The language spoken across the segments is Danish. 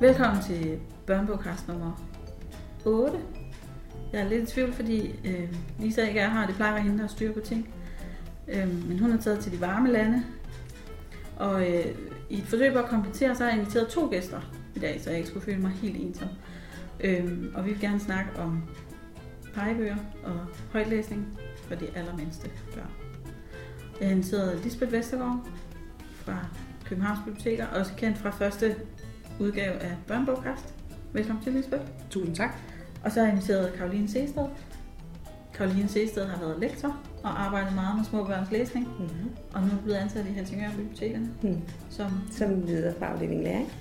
Velkommen til børnebogkast nummer 8. Jeg er lidt i tvivl, fordi øh, Lisa ikke er her, det plejer at være hende, der har styr på ting. Øh, men hun er taget til de varme lande. Og øh, i et forsøg på at kompensere, så har jeg inviteret to gæster i dag, så jeg ikke skulle føle mig helt ensom. Øh, og vi vil gerne snakke om pegebøger og højtlæsning for de allermindste børn. Jeg har inviteret Lisbeth Vestergaard fra Københavns Biblioteker, også kendt fra første udgave af Børnebogkast. Velkommen til, Lisbeth. Tusind tak. Og så har jeg inviteret Karoline Seested. Karoline Seested har været lektor og arbejdet meget med små børns læsning, Mm-hmm. og nu er blevet ansat i Helsingør Bibliotekerne Mm. som Som leder for afdeling læring,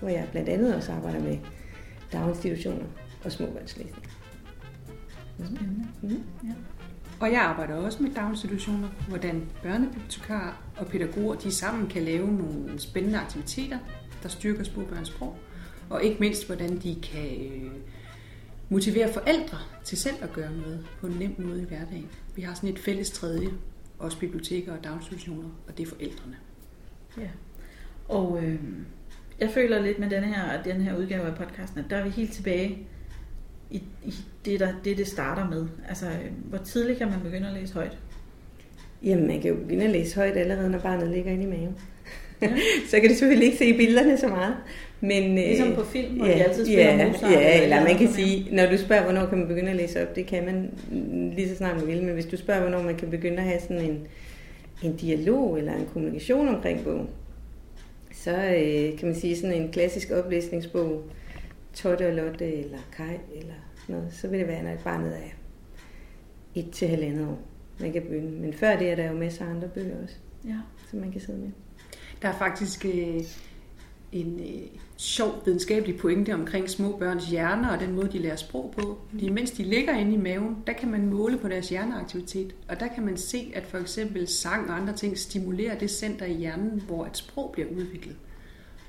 hvor jeg blandt andet også arbejder med daginstitutioner og småbørnslæsning. spændende. Mm. Og jeg arbejder også med daginstitutioner, hvordan børnebibliotekarer og pædagoger de sammen kan lave nogle spændende aktiviteter, der styrker små børns sprog. Og ikke mindst, hvordan de kan øh, motivere forældre til selv at gøre noget på en nem måde i hverdagen. Vi har sådan et fælles tredje, også biblioteker og daginstitutioner, og det er forældrene. Ja. Og øh, jeg føler lidt med denne her, den her udgave af podcasten, at der er vi helt tilbage i, i det, der, det, det starter med. Altså, øh, hvor tidligt kan man begynde at læse højt? Jamen, man kan jo begynde at læse højt allerede, når barnet ligger inde i maven. Ja. så kan du selvfølgelig ikke se billederne så meget. Men, Ligesom øh, på film, hvor ja, de altid spiller ja, Mozart. Ja, eller man noget kan sige, når du spørger, hvornår kan man begynde at læse op, det kan man lige så snart man vil, men hvis du spørger, hvornår man kan begynde at have sådan en, en dialog eller en kommunikation omkring bogen, så øh, kan man sige sådan en klassisk oplæsningsbog, Totte og Lotte eller Kai eller sådan noget, så vil det være, når et barnet er et til halvandet år, man kan begynde. Men før det er der jo masser af andre bøger også, Ja. som man kan sidde med. Der er faktisk øh, en øh, sjov videnskabelig pointe omkring små børns hjerner og den måde, de lærer sprog på. Fordi mens de ligger inde i maven, der kan man måle på deres hjerneaktivitet. Og der kan man se, at for eksempel sang og andre ting stimulerer det center i hjernen, hvor et sprog bliver udviklet.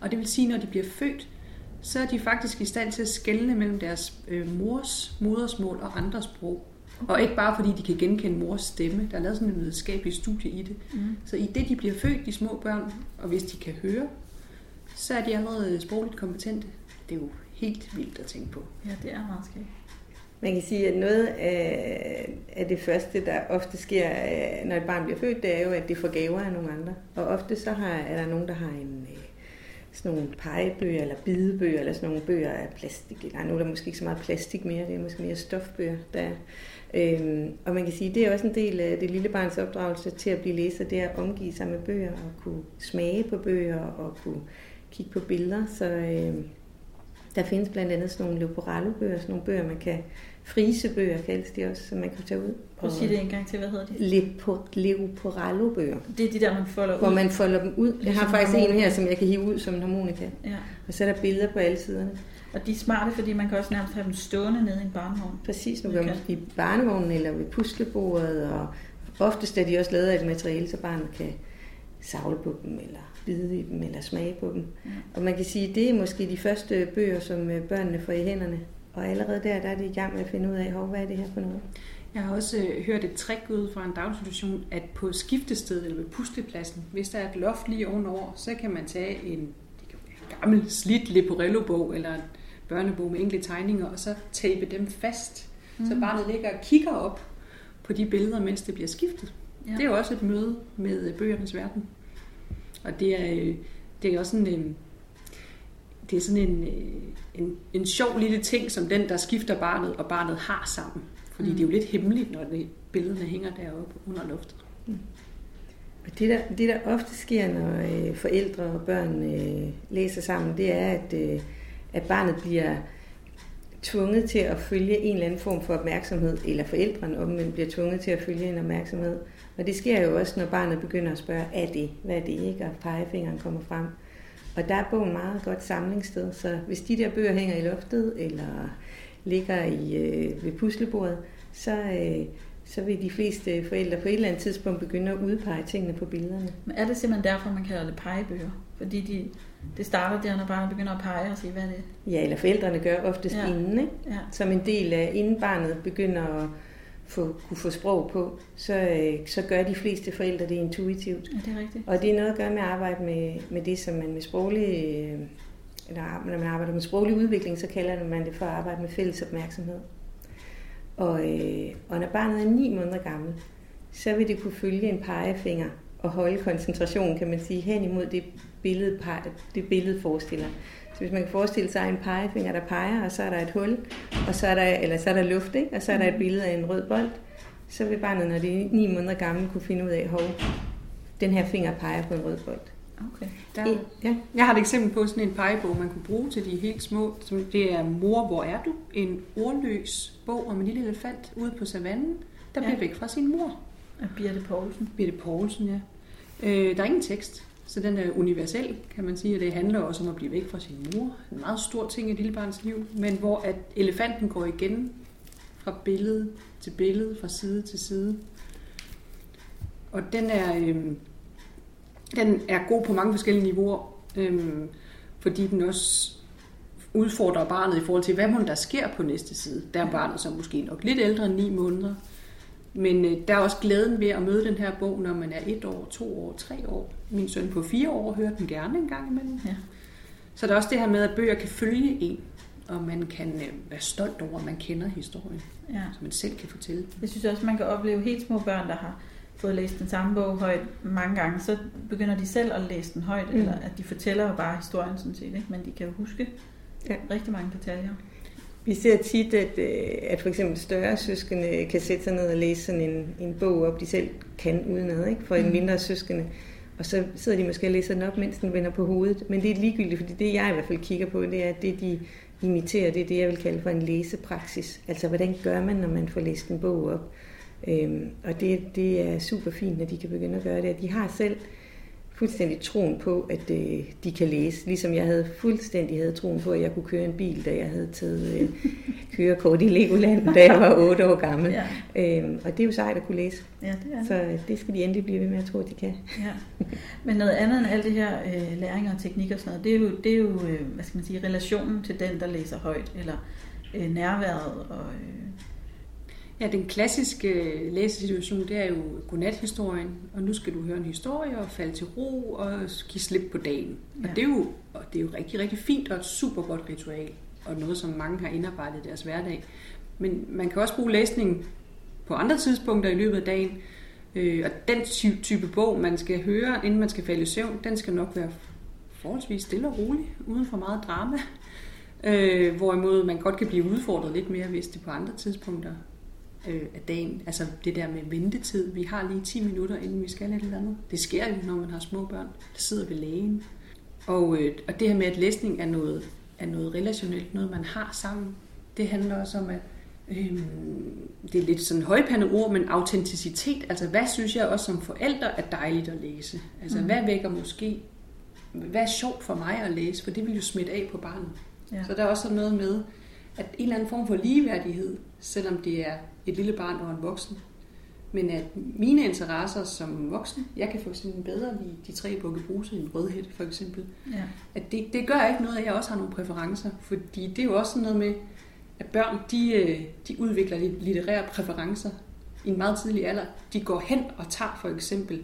Og det vil sige, når de bliver født, så er de faktisk i stand til at skelne mellem deres øh, mors modersmål og andre sprog. Og ikke bare fordi de kan genkende mors stemme. Der er lavet sådan en videnskabelig studie i det. Mm. Så i det, de bliver født, de små børn, og hvis de kan høre, så er de allerede sprogligt kompetente. Det er jo helt vildt at tænke på. ja, det er meget skægt. Man kan sige, at noget af, det første, der ofte sker, øh, når et barn bliver født, det er jo, at det får gaver af nogle andre. Og ofte så har, er der nogen, der har en, øh, sådan nogle pegebøger, eller bidebøger, eller sådan nogle bøger af plastik. Eller nu er der måske ikke så meget plastik mere, det er måske mere stofbøger, der er. Øhm, og man kan sige, det er også en del af det lille barns opdragelse til at blive læser, det er at omgive sig med bøger, og kunne smage på bøger, og kunne kigge på billeder. Så øh, der findes blandt andet sådan nogle Leoporello-bøger, sådan nogle bøger, man kan frisebøger kaldes de også, som man kan tage ud. Prøv at sige det en gang til, hvad hedder de? Lepo- Leoporello-bøger, Det er de der, man folder ud. hvor man folder dem ud. Jeg Ligesom har faktisk en her, som jeg kan hive ud som en harmonika. Ja. Og så er der billeder på alle siderne. Og de er smarte, fordi man kan også nærmest have dem stående nede i en barnevogn. Præcis, nu kan man i barnevognen eller ved puslebordet, og oftest er de også lavet af et materiale, så barnet kan savle på dem, eller bide i dem, eller smage på dem. Ja. Og man kan sige, at det er måske de første bøger, som øh, børnene får i hænderne. Og allerede der, der er de i gang med at finde ud af, "Hov, hvad er det her for noget? Jeg har også øh, hørt et trick ud fra en daginstitution, at på skiftestedet eller ved puslepladsen, hvis der er et loft lige ovenover, så kan man tage en, det kan være en gammel slidt Leporello-bog eller en børnebog med enkelte tegninger, og så tape dem fast, mm. så barnet ligger og kigger op på de billeder, mens det bliver skiftet. Ja. Det er jo også et møde med bøgernes verden. Og det er, øh, det er også sådan en, det er sådan en, øh, en, en sjov lille ting, som den, der skifter barnet og barnet har sammen. Fordi Mm. mm. det er jo lidt hemmeligt, når det, billederne hænger deroppe under loftet. Og det der, det, der ofte sker, når øh, forældre og børn øh, læser sammen, det er, at, øh, at barnet bliver tvunget til at følge en eller anden form for opmærksomhed, eller forældrene omvendt bliver tvunget til at følge en opmærksomhed. Og det sker jo også, når barnet begynder at spørge, er det, hvad er det ikke, og pegefingeren kommer frem. Og der er bogen meget godt samlingssted, så hvis de der bøger hænger i loftet, eller ligger i, øh, ved puslebordet, så, øh, så vil de fleste forældre på et eller andet tidspunkt begynde at udpege tingene på billederne. Men er det simpelthen derfor, man kalder det pegebøger? Fordi de, det starter der, når barnet begynder at pege og sige, hvad er det? Ja, eller forældrene gør oftest Ja. inden, ikke? Ja. som en del af, inden barnet begynder at få, kunne få sprog på, så, øh, så gør de fleste forældre det intuitivt. ja, det er rigtigt. Og det er noget at gøre med at arbejde med, med det, som man med sproglig øh, eller når man arbejder med sproglig udvikling, så kalder man det for at arbejde med fælles opmærksomhed. Og, øh, og når barnet er 9 måneder gammel, så vil det kunne følge en pegefinger og holde koncentrationen, kan man sige, hen imod det billede, det billede forestiller. Så hvis man kan forestille sig en pegefinger, der peger, og så er der et hul, og så er der, eller så er der luft, ikke? og så er der et mm. billede af en rød bold, så vil barnet, når det er 9 måneder gammel, kunne finde ud af, at den her finger peger på en rød bold. Okay. Der, ja. Jeg har et eksempel på sådan en pegebog, man kunne bruge til de helt små. Som det er Mor, hvor er du? En ordløs bog om en lille elefant ude på savannen, der ja. bliver væk fra sin mor. Af Birte Poulsen. Birte Poulsen, ja. Øh, der er ingen tekst, så den er universel, kan man sige, og det handler også om at blive væk fra sin mor. En meget stor ting i et lille barns liv, men hvor at elefanten går igen fra billede til billede, fra side til side. Og den er, øh, den er god på mange forskellige niveauer, øh, fordi den også udfordrer barnet i forhold til, hvad må der sker på næste side. Der er barnet så måske nok lidt ældre end 9 måneder, men øh, der er også glæden ved at møde den her bog, når man er et år, to år, tre år. Min søn på fire år hører den gerne en gang imellem. Ja. Så der er også det her med, at bøger kan følge en, og man kan øh, være stolt over, at man kender historien, ja. så man selv kan fortælle. Jeg synes også, man kan opleve helt små børn, der har fået læst den samme bog højt mange gange, så begynder de selv at læse den højt, mm. eller at de fortæller jo bare historien sådan set, ikke? men de kan jo huske ja. rigtig mange detaljer. Vi ser tit, at, øh, at for eksempel større søskende kan sætte sig ned og læse sådan en, en bog op, de selv kan udenad, ikke? for en mm. mindre søskende. Og så sidder de måske og læser den op, mens den vender på hovedet. Men det er ligegyldigt, fordi det jeg i hvert fald kigger på, det er, at det de imiterer, det er det, jeg vil kalde for en læsepraksis. Altså, hvordan gør man, når man får læst en bog op? Øhm, og det, det er super fint, at de kan begynde at gøre det. De har selv fuldstændig troen på, at øh, de kan læse. Ligesom jeg havde fuldstændig havde troen på, at jeg kunne køre en bil, da jeg havde taget øh, kørekort i Legoland, da jeg var 8 år gammel. Ja. Øhm, og det er jo sejt at kunne læse. Ja, det er. Så øh, det skal de endelig blive ved med at tro, at de kan. Ja. Men noget andet end alt det her øh, læring og teknik og sådan noget, det er jo, det er jo øh, hvad skal man sige, relationen til den, der læser højt, eller øh, nærværet og... Øh, Ja, den klassiske øh, læsesituation, det er jo godnathistorien, og nu skal du høre en historie og falde til ro og give slip på dagen. Ja. Og, det er jo, og det er jo rigtig, rigtig fint og et super godt ritual, og noget, som mange har indarbejdet i deres hverdag. Men man kan også bruge læsning på andre tidspunkter i løbet af dagen, øh, og den type bog, man skal høre, inden man skal falde i søvn, den skal nok være forholdsvis stille og rolig, uden for meget drama. Øh, hvorimod man godt kan blive udfordret lidt mere, hvis det på andre tidspunkter øh, af dagen. Altså det der med ventetid. Vi har lige 10 minutter, inden vi skal et eller andet. Det sker jo, når man har små børn. Der sidder ved lægen. Og, øh, og det her med, at læsning er noget, er noget relationelt, noget man har sammen, det handler også om, at øh, det er lidt sådan højpandet ord, men autenticitet. Altså hvad synes jeg også som forældre er dejligt at læse? Altså mm. hvad vækker måske, hvad er sjovt for mig at læse? For det vil jo smitte af på barnet. Ja. Så der er også noget med, at en eller anden form for ligeværdighed, selvom det er et lille barn og en voksen. Men at mine interesser som voksen, jeg kan for eksempel bedre lide de tre bukke bruse en rødhed for eksempel. Ja. At det, det gør ikke noget, at jeg også har nogle præferencer. Fordi det er jo også sådan noget med, at børn, de, øh, de udvikler litterære præferencer i en meget tidlig alder. De går hen og tager for eksempel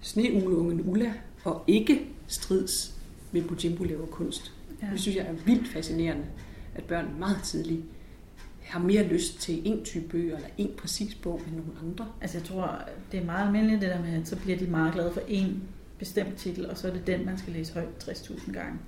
sneugleungen Ulla og ikke strids med Bujimbo laver kunst. Ja. Det synes jeg er vildt fascinerende, at børn meget tidligt har mere lyst til en type bøger, eller en præcis bog end nogle andre. Altså jeg tror, det er meget almindeligt det der med, at så bliver de meget glade for en bestemt titel, og så er det den, man skal læse højt 60.000 gange.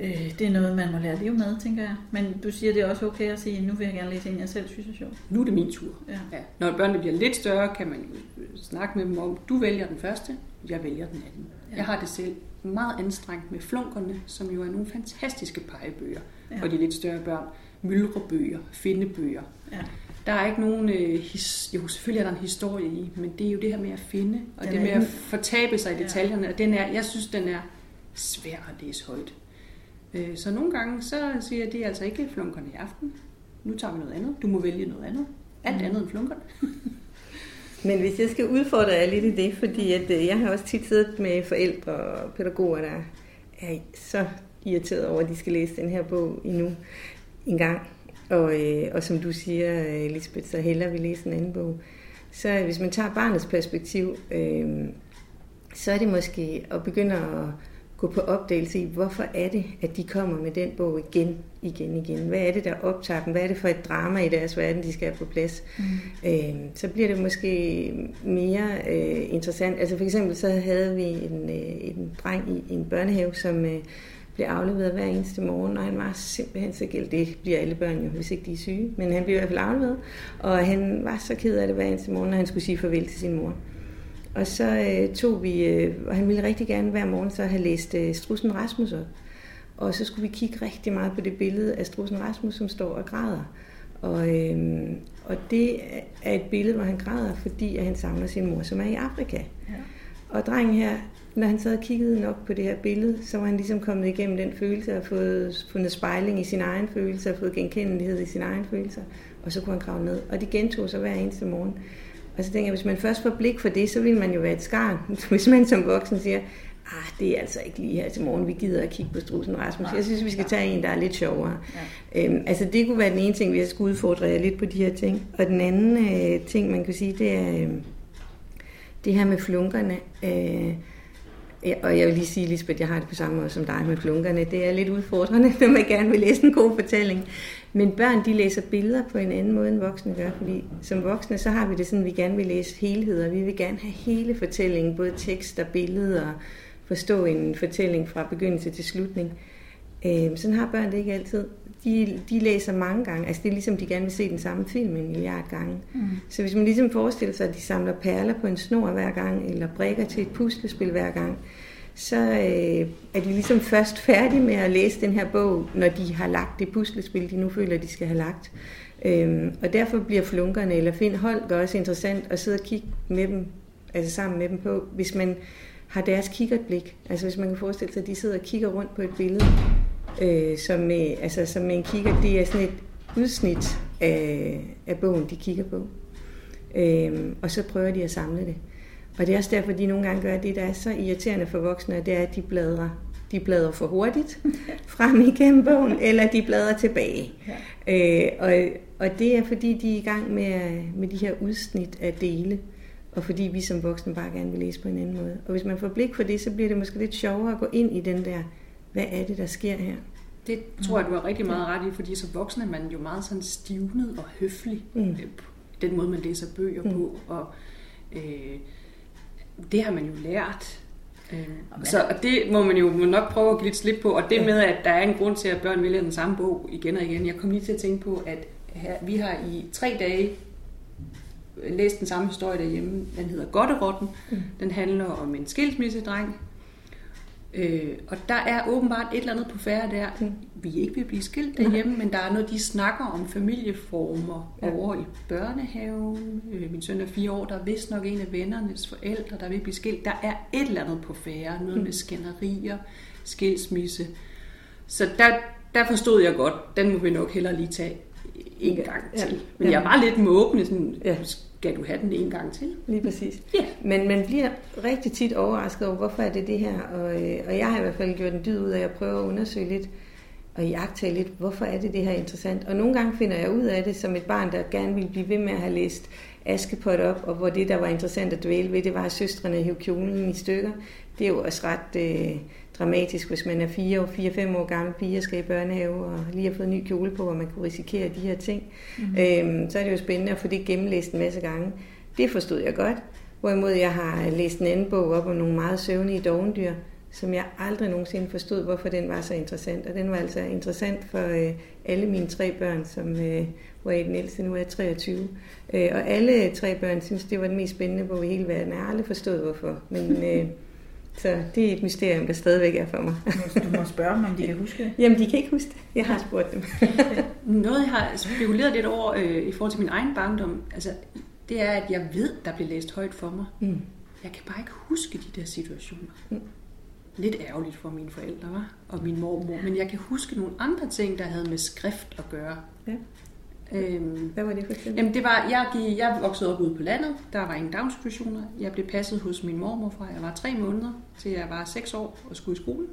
Øh, det er noget, man må lære at leve med, tænker jeg. Men du siger, det er også okay at sige, nu vil jeg gerne læse en, jeg selv synes er sjov. Nu er det min tur. Ja. Ja. Når børnene bliver lidt større, kan man jo snakke med dem om, du vælger den første, jeg vælger den anden. Ja. Jeg har det selv meget anstrengt med flunkerne, som jo er nogle fantastiske pegebøger ja. for de lidt større børn myldrebøger, findebøger. Ja. Der er ikke nogen, øh, his, jo selvfølgelig er der en historie i, men det er jo det her med at finde, og den det med at fortabe sig i detaljerne, og den er, jeg synes, den er svær at læse højt. Øh, så nogle gange, så siger jeg, det er altså ikke flunkerne i aften. Nu tager vi noget andet. Du må vælge noget andet. Alt mm. andet end flunkerne. Men hvis jeg skal udfordre jer lidt i det, fordi at, øh, jeg har også tit siddet med forældre og pædagoger, der er så irriteret over, at de skal læse den her bog endnu en gang. Og, øh, og som du siger, Lisbeth, så hellere vi læse en anden bog. Så hvis man tager barnets perspektiv, øh, så er det måske at begynde at gå på opdagelse i, hvorfor er det, at de kommer med den bog igen, igen, igen. Hvad er det, der optager dem? Hvad er det for et drama i deres verden, de skal have på plads? Mm. Øh, så bliver det måske mere øh, interessant. Altså for eksempel så havde vi en, øh, en dreng i en børnehave, som... Øh, blev afleveret hver eneste morgen, og han var simpelthen så gæld. Det bliver alle børn jo, hvis ikke de er syge. Men han blev i hvert fald afleveret, og han var så ked af det hver eneste morgen, når han skulle sige farvel til sin mor. Og så øh, tog vi, øh, og han ville rigtig gerne hver morgen så have læst øh, Strussen Rasmus op. Og så skulle vi kigge rigtig meget på det billede af Strussen Rasmus, som står og græder. Og, øh, og det er et billede, hvor han græder, fordi at han savner sin mor, som er i Afrika. Ja. Og drengen her, når han sad og kiggede nok på det her billede, så var han ligesom kommet igennem den følelse og fået fundet spejling i sin egen følelse og fået genkendelighed i sin egen følelse. Og så kunne han kravle ned. Og det gentog sig hver eneste morgen. Og så tænker jeg, hvis man først får blik for det, så vil man jo være et skarn. Hvis man som voksen siger, ah, det er altså ikke lige her til morgen, vi gider at kigge på Strusen Rasmus. Jeg synes, vi skal tage en, der er lidt sjovere. Ja. Øhm, altså det kunne være den ene ting, vi skulle udfordre jer lidt på de her ting. Og den anden øh, ting, man kan sige, det er øh, det her med flunkerne. Øh, Ja, og jeg vil lige sige, Lisbeth, jeg har det på samme måde som dig med klunkerne. Det er lidt udfordrende, når man gerne vil læse en god fortælling. Men børn, de læser billeder på en anden måde, end voksne gør. Fordi som voksne, så har vi det sådan, at vi gerne vil læse helheder. Vi vil gerne have hele fortællingen, både tekst og billeder, og forstå en fortælling fra begyndelse til slutning. Øh, sådan har børn det ikke altid. De, de læser mange gange. Altså det er ligesom, de gerne vil se den samme film en milliard gange. Mm. Så hvis man ligesom forestiller sig, at de samler perler på en snor hver gang, eller brækker til et puslespil hver gang, så øh, er de ligesom først færdige med at læse den her bog, når de har lagt det puslespil, de nu føler, de skal have lagt. Øhm, og derfor bliver flunkerne eller Finn Holger også interessant at sidde og kigge med dem, altså sammen med dem på, hvis man har deres kikkertblik. Altså hvis man kan forestille sig, at de sidder og kigger rundt på et billede, øh, som, med, altså, som en kigger, det er sådan et udsnit af, af bogen, de kigger på. Øhm, og så prøver de at samle det. Og det er også derfor, de nogle gange gør det, der er så irriterende for voksne, det er, at de bladrer, de bladrer for hurtigt frem igennem bogen, eller de bladrer tilbage. Ja. Øh, og, og det er fordi, de er i gang med, med de her udsnit af dele, og fordi vi som voksne bare gerne vil læse på en anden måde. Og hvis man får blik for det, så bliver det måske lidt sjovere at gå ind i den der, hvad er det, der sker her? Det tror jeg, du har rigtig meget ret i, fordi som voksen er man jo meget sådan stivnet og høflig. Mm. Den måde, man læser bøger mm. på. Og, øh, det har man jo lært. Øh, så og det må man jo nok prøve at give lidt slip på. Og det med, at der er en grund til, at børn vælger den samme bog igen og igen. Jeg kom lige til at tænke på, at her, vi har i tre dage læst den samme historie derhjemme. Den hedder Godterotten. Mm. Den handler om en skilsmissedreng, Øh, og der er åbenbart et eller andet på færre der. Mm. Vi ikke vil blive skilt derhjemme, men der er noget, de snakker om familieformer ja. over i børnehaven. Øh, min søn er fire år, der er vist nok en af vennernes forældre, der vil blive skilt. Der er et eller andet på færre. Noget mm. med skænderier, skilsmisse. Så der, der forstod jeg godt, den må vi nok hellere lige tage en gang til. Men jeg var lidt måbende, sådan, ja skal du have den en gang til? Lige præcis. Ja. Men man bliver rigtig tit overrasket over, hvorfor er det det her? Og, øh, og jeg har i hvert fald gjort en dyd ud af at prøve at undersøge lidt og jagtage lidt, hvorfor er det det her interessant? Og nogle gange finder jeg ud af det som et barn, der gerne vil blive ved med at have læst Askepot op, og hvor det, der var interessant at dvæle ved, det var, at søstrene hævde kjolen i stykker. Det er jo også ret øh, dramatisk, hvis man er 4 år, 4-5 år gammel pige og skal i børnehave, og lige har fået en ny kjole på, hvor man kunne risikere de her ting. Mm-hmm. Øhm, så er det jo spændende at få det gennemlæst en masse gange. Det forstod jeg godt. Hvorimod jeg har læst en anden bog op om nogle meget søvnige dovendyr, som jeg aldrig nogensinde forstod, hvorfor den var så interessant. Og den var altså interessant for øh, alle mine tre børn, som øh, hvor jeg den ældste nu er 23. Øh, og alle tre børn synes, det var den mest spændende bog i hele verden. Jeg har aldrig forstået, hvorfor. Men, øh, så det er et mysterium, der stadigvæk er for mig. Du må spørge dem, om de kan huske det. Jamen, de kan ikke huske det. Jeg har spurgt dem. Noget, jeg har spekuleret lidt over øh, i forhold til min egen barndom, altså, det er, at jeg ved, der bliver læst højt for mig. Mm. Jeg kan bare ikke huske de der situationer. Mm. Lidt ærgerligt for mine forældre var, og min mormor. Men jeg kan huske nogle andre ting, der havde med skrift at gøre. Ja. Øhm, Hvad var det for eksempel? Jamen det var, jeg, gik, jeg voksede op ude på landet, der var ingen daginstitutioner. Jeg blev passet hos min mormor fra jeg var tre måneder, til jeg var seks år og skulle i skole.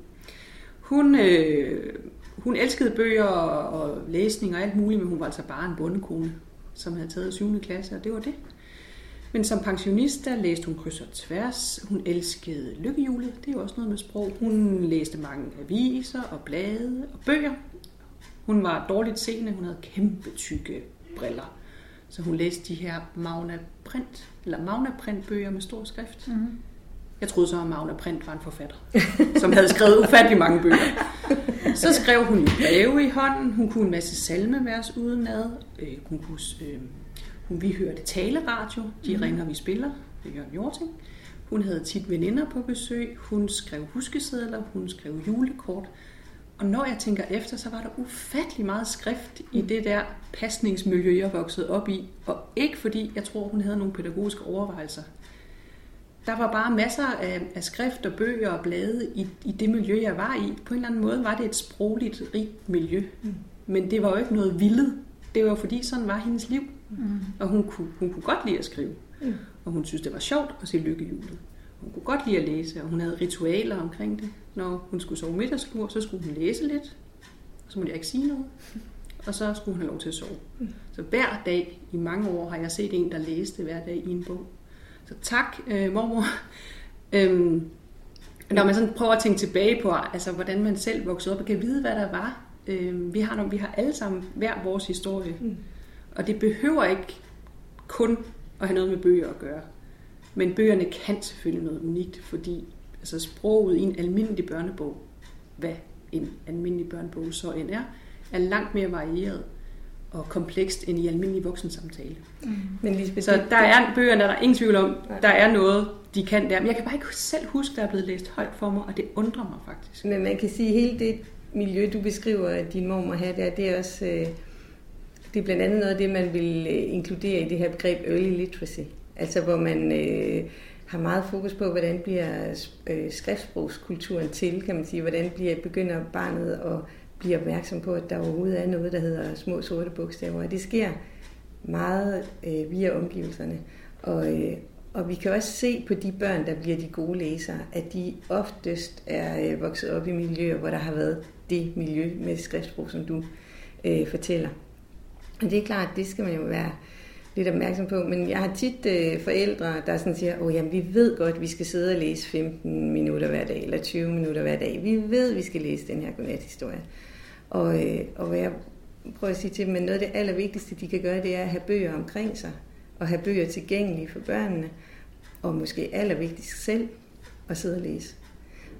Hun, øh, hun elskede bøger og, og læsning og alt muligt, men hun var altså bare en bondekone, som havde taget 7. klasse, og det var det. Men som pensionist, der læste hun kryds og tværs. Hun elskede lykkehjulet. Det er jo også noget med sprog. Hun læste mange aviser og blade og bøger. Hun var dårligt seende. Hun havde kæmpe tykke briller. Så hun læste de her Magna Print, eller Magna Print bøger med stor skrift. Mm. Jeg troede så, at Magna Print var en forfatter, som havde skrevet ufattelig mange bøger. Så skrev hun breve i hånden. Hun kunne en masse salmevers udenad. Øh, hun kunne, øh, hun, vi hørte taleradio. De mm. ringer, vi spiller. Det gør Jorting. Hun havde tit veninder på besøg. Hun skrev huskesedler. Hun skrev julekort. Og når jeg tænker efter, så var der ufattelig meget skrift i det der pasningsmiljø, jeg voksede op i. Og ikke fordi jeg tror, hun havde nogle pædagogiske overvejelser. Der var bare masser af, af skrift og bøger og blade i, i det miljø, jeg var i. På en eller anden måde var det et sprogligt rigt miljø. Mm. Men det var jo ikke noget vildt. Det var fordi, sådan var hendes liv. Mm. Og hun kunne, hun kunne godt lide at skrive. Mm. Og hun synes, det var sjovt at se lykkehjulet. Hun kunne godt lide at læse, og hun havde ritualer omkring det. Når hun skulle sove middagslur, så skulle hun læse lidt. Og så måtte jeg ikke sige noget. Og så skulle hun have lov til at sove. Så hver dag i mange år har jeg set en, der læste hver dag i en bog. Så tak, øh, mormor. øhm, når man sådan prøver at tænke tilbage på, altså, hvordan man selv voksede op og kan vide, hvad der var. Øhm, vi, har, vi har alle sammen hver vores historie. Mm. Og det behøver ikke kun at have noget med bøger at gøre. Men bøgerne kan selvfølgelig noget unikt, fordi altså sproget i en almindelig børnebog, hvad en almindelig børnebog så end er, er langt mere varieret og komplekst end i almindelig voksensamtale. Mm. Men Lisbeth, så der er bøgerne, der er ingen tvivl om, der er noget, de kan der. Men jeg kan bare ikke selv huske, der er blevet læst højt for mig, og det undrer mig faktisk. Men man kan sige, at hele det miljø, du beskriver, at din mor må have der, det er også... Øh, det er blandt andet noget af det, man vil øh, inkludere i det her begreb early literacy. Altså hvor man øh, har meget fokus på, hvordan bliver øh, skriftsprogskulturen til, kan man sige. Hvordan bliver, begynder barnet at blive opmærksom på, at der overhovedet er noget, der hedder små sorte bogstaver. Og det sker meget øh, via omgivelserne. Og, øh, og vi kan også se på de børn, der bliver de gode læsere, at de oftest er øh, vokset op i miljøer, hvor der har været det miljø med skriftsprog, som du øh, fortæller. Og det er klart, at det skal man jo være lidt opmærksom på. Men jeg har tit øh, forældre, der sådan siger, åh, jamen, vi ved godt, vi skal sidde og læse 15 minutter hver dag, eller 20 minutter hver dag. Vi ved, vi skal læse den her godnathistorie. Og, øh, og hvad jeg prøver at sige til dem, at noget af det allervigtigste, de kan gøre, det er at have bøger omkring sig, og have bøger tilgængelige for børnene, og måske allervigtigst selv at sidde og læse.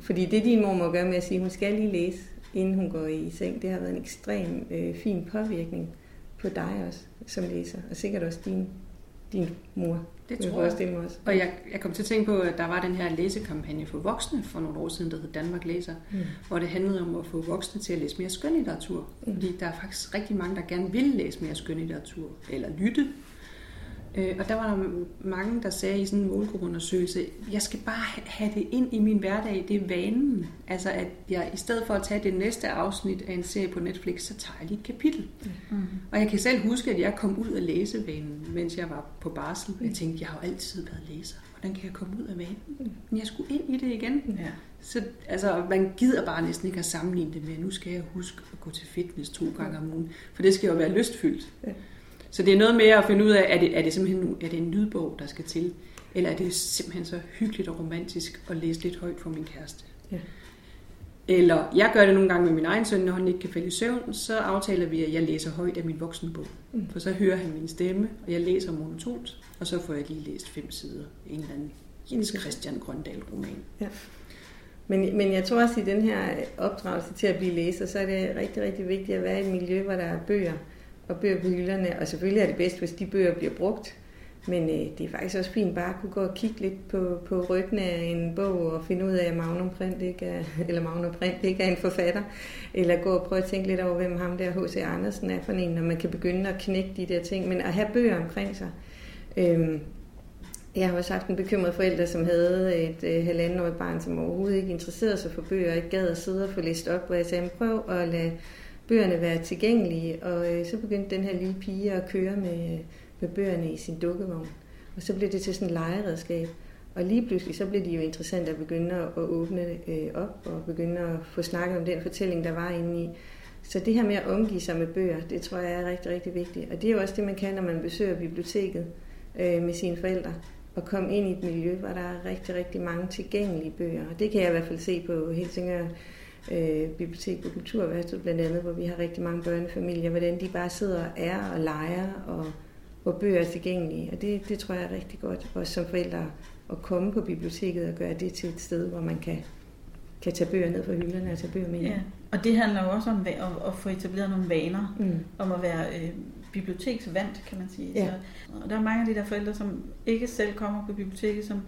Fordi det, din mor må gøre med at sige, at hun skal lige læse, inden hun går i seng, det har været en ekstrem øh, fin påvirkning på dig også som læser, og sikkert også din, din mor. Det tror jeg. jeg. Også. Og jeg, jeg kom til at tænke på, at der var den her læsekampagne for voksne for nogle år siden, der hed Danmark Læser, mm. hvor det handlede om at få voksne til at læse mere skønlitteratur. Mm. Fordi der er faktisk rigtig mange, der gerne vil læse mere skønlitteratur, eller lytte Øh, og der var der mange, der sagde i sådan en målgruppeundersøgelse, jeg skal bare have det ind i min hverdag, det er vanen. Altså at jeg i stedet for at tage det næste afsnit af en serie på Netflix, så tager jeg lige et kapitel. Mm. Og jeg kan selv huske, at jeg kom ud af læsevanen, mens jeg var på barsel. Jeg tænkte, jeg har jo altid været læser. Hvordan kan jeg komme ud af vanen? Men jeg skulle ind i det igen. Ja. Så altså, man gider bare næsten ikke at sammenligne det med, nu skal jeg huske at gå til fitness to gange om ugen. For det skal jo være lystfyldt. Ja. Så det er noget med at finde ud af, er det, er det simpelthen er det en lydbog, der skal til? Eller er det simpelthen så hyggeligt og romantisk at læse lidt højt for min kæreste? Ja. Eller jeg gør det nogle gange med min egen søn, når han ikke kan falde i søvn, så aftaler vi, at jeg læser højt af min voksenbog. Mm. For så hører han min stemme, og jeg læser monotont, og så får jeg lige læst fem sider i en eller anden Jens Christian Grøndal roman. Ja. Men, men jeg tror også, i den her opdragelse til at blive læser, så er det rigtig, rigtig vigtigt at være i et miljø, hvor der er bøger, og bøger på hylderne. Og selvfølgelig er det bedst, hvis de bøger bliver brugt. Men øh, det er faktisk også fint bare at kunne gå og kigge lidt på, på ryggen af en bog og finde ud af, at Magnum Print ikke er, eller Magnum Print ikke er en forfatter. Eller gå og prøve at tænke lidt over, hvem ham der H.C. Andersen er for en, når man kan begynde at knække de der ting. Men at have bøger omkring sig. Øhm, jeg har også haft en bekymret forælder, som havde et øh, halvandenårigt barn, som overhovedet ikke interesserede sig for bøger, og ikke gad at sidde og få læst op, hvor jeg sagde, prøv at lade bøgerne være tilgængelige, og øh, så begyndte den her lille pige at køre med, med bøgerne i sin dukkevogn. Og så blev det til sådan et legeredskab. Og lige pludselig så blev de jo interessant at begynde at åbne øh, op og begynde at få snakket om den fortælling, der var inde i. Så det her med at omgive sig med bøger, det tror jeg er rigtig, rigtig vigtigt. Og det er jo også det, man kan, når man besøger biblioteket. øh, med sine forældre og komme ind i et miljø, hvor der er rigtig, rigtig mange tilgængelige bøger. Og det kan jeg i hvert fald se på Helsingør øh, Bibliotek på Kulturværkstedet blandt andet, hvor vi har rigtig mange børnefamilier, hvordan de bare sidder og er og leger, og hvor bøger er tilgængelige. Og det, det tror jeg er rigtig godt, også som forældre, at komme på biblioteket og gøre det til et sted, hvor man kan, kan tage bøger ned fra hylderne og tage bøger med. Ja. Og det handler jo også om at, at få etableret nogle vaner, Mm. om at være øh, biblioteksvant, kan man sige. Ja. Så, og der er mange af de der forældre, som ikke selv kommer på biblioteket, som,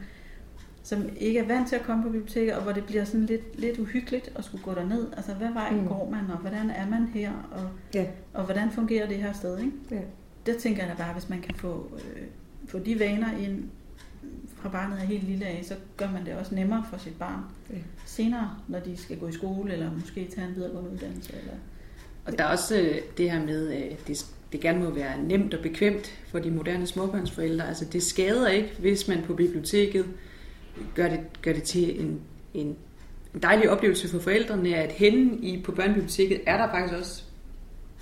som ikke er vant til at komme på biblioteket, og hvor det bliver sådan lidt, lidt uhyggeligt at skulle gå derned. Altså, hvad vej Mm. går man, og hvordan er man her, og, Ja. og hvordan fungerer det her sted, ikke? Ja. Der tænker jeg da bare, hvis man kan få, øh, få de vaner ind fra barnet er helt lille af, så gør man det også nemmere for sit barn Ja. senere, når de skal gå i skole, eller måske tage en videregående uddannelse. Eller... Og der er også øh, det her med, at det, det gerne må være nemt og bekvemt for de moderne småbørnsforældre. Altså det skader ikke, hvis man på biblioteket gør det, gør det til en, en en dejlig oplevelse for forældrene, at henne i, på børnebiblioteket er der faktisk også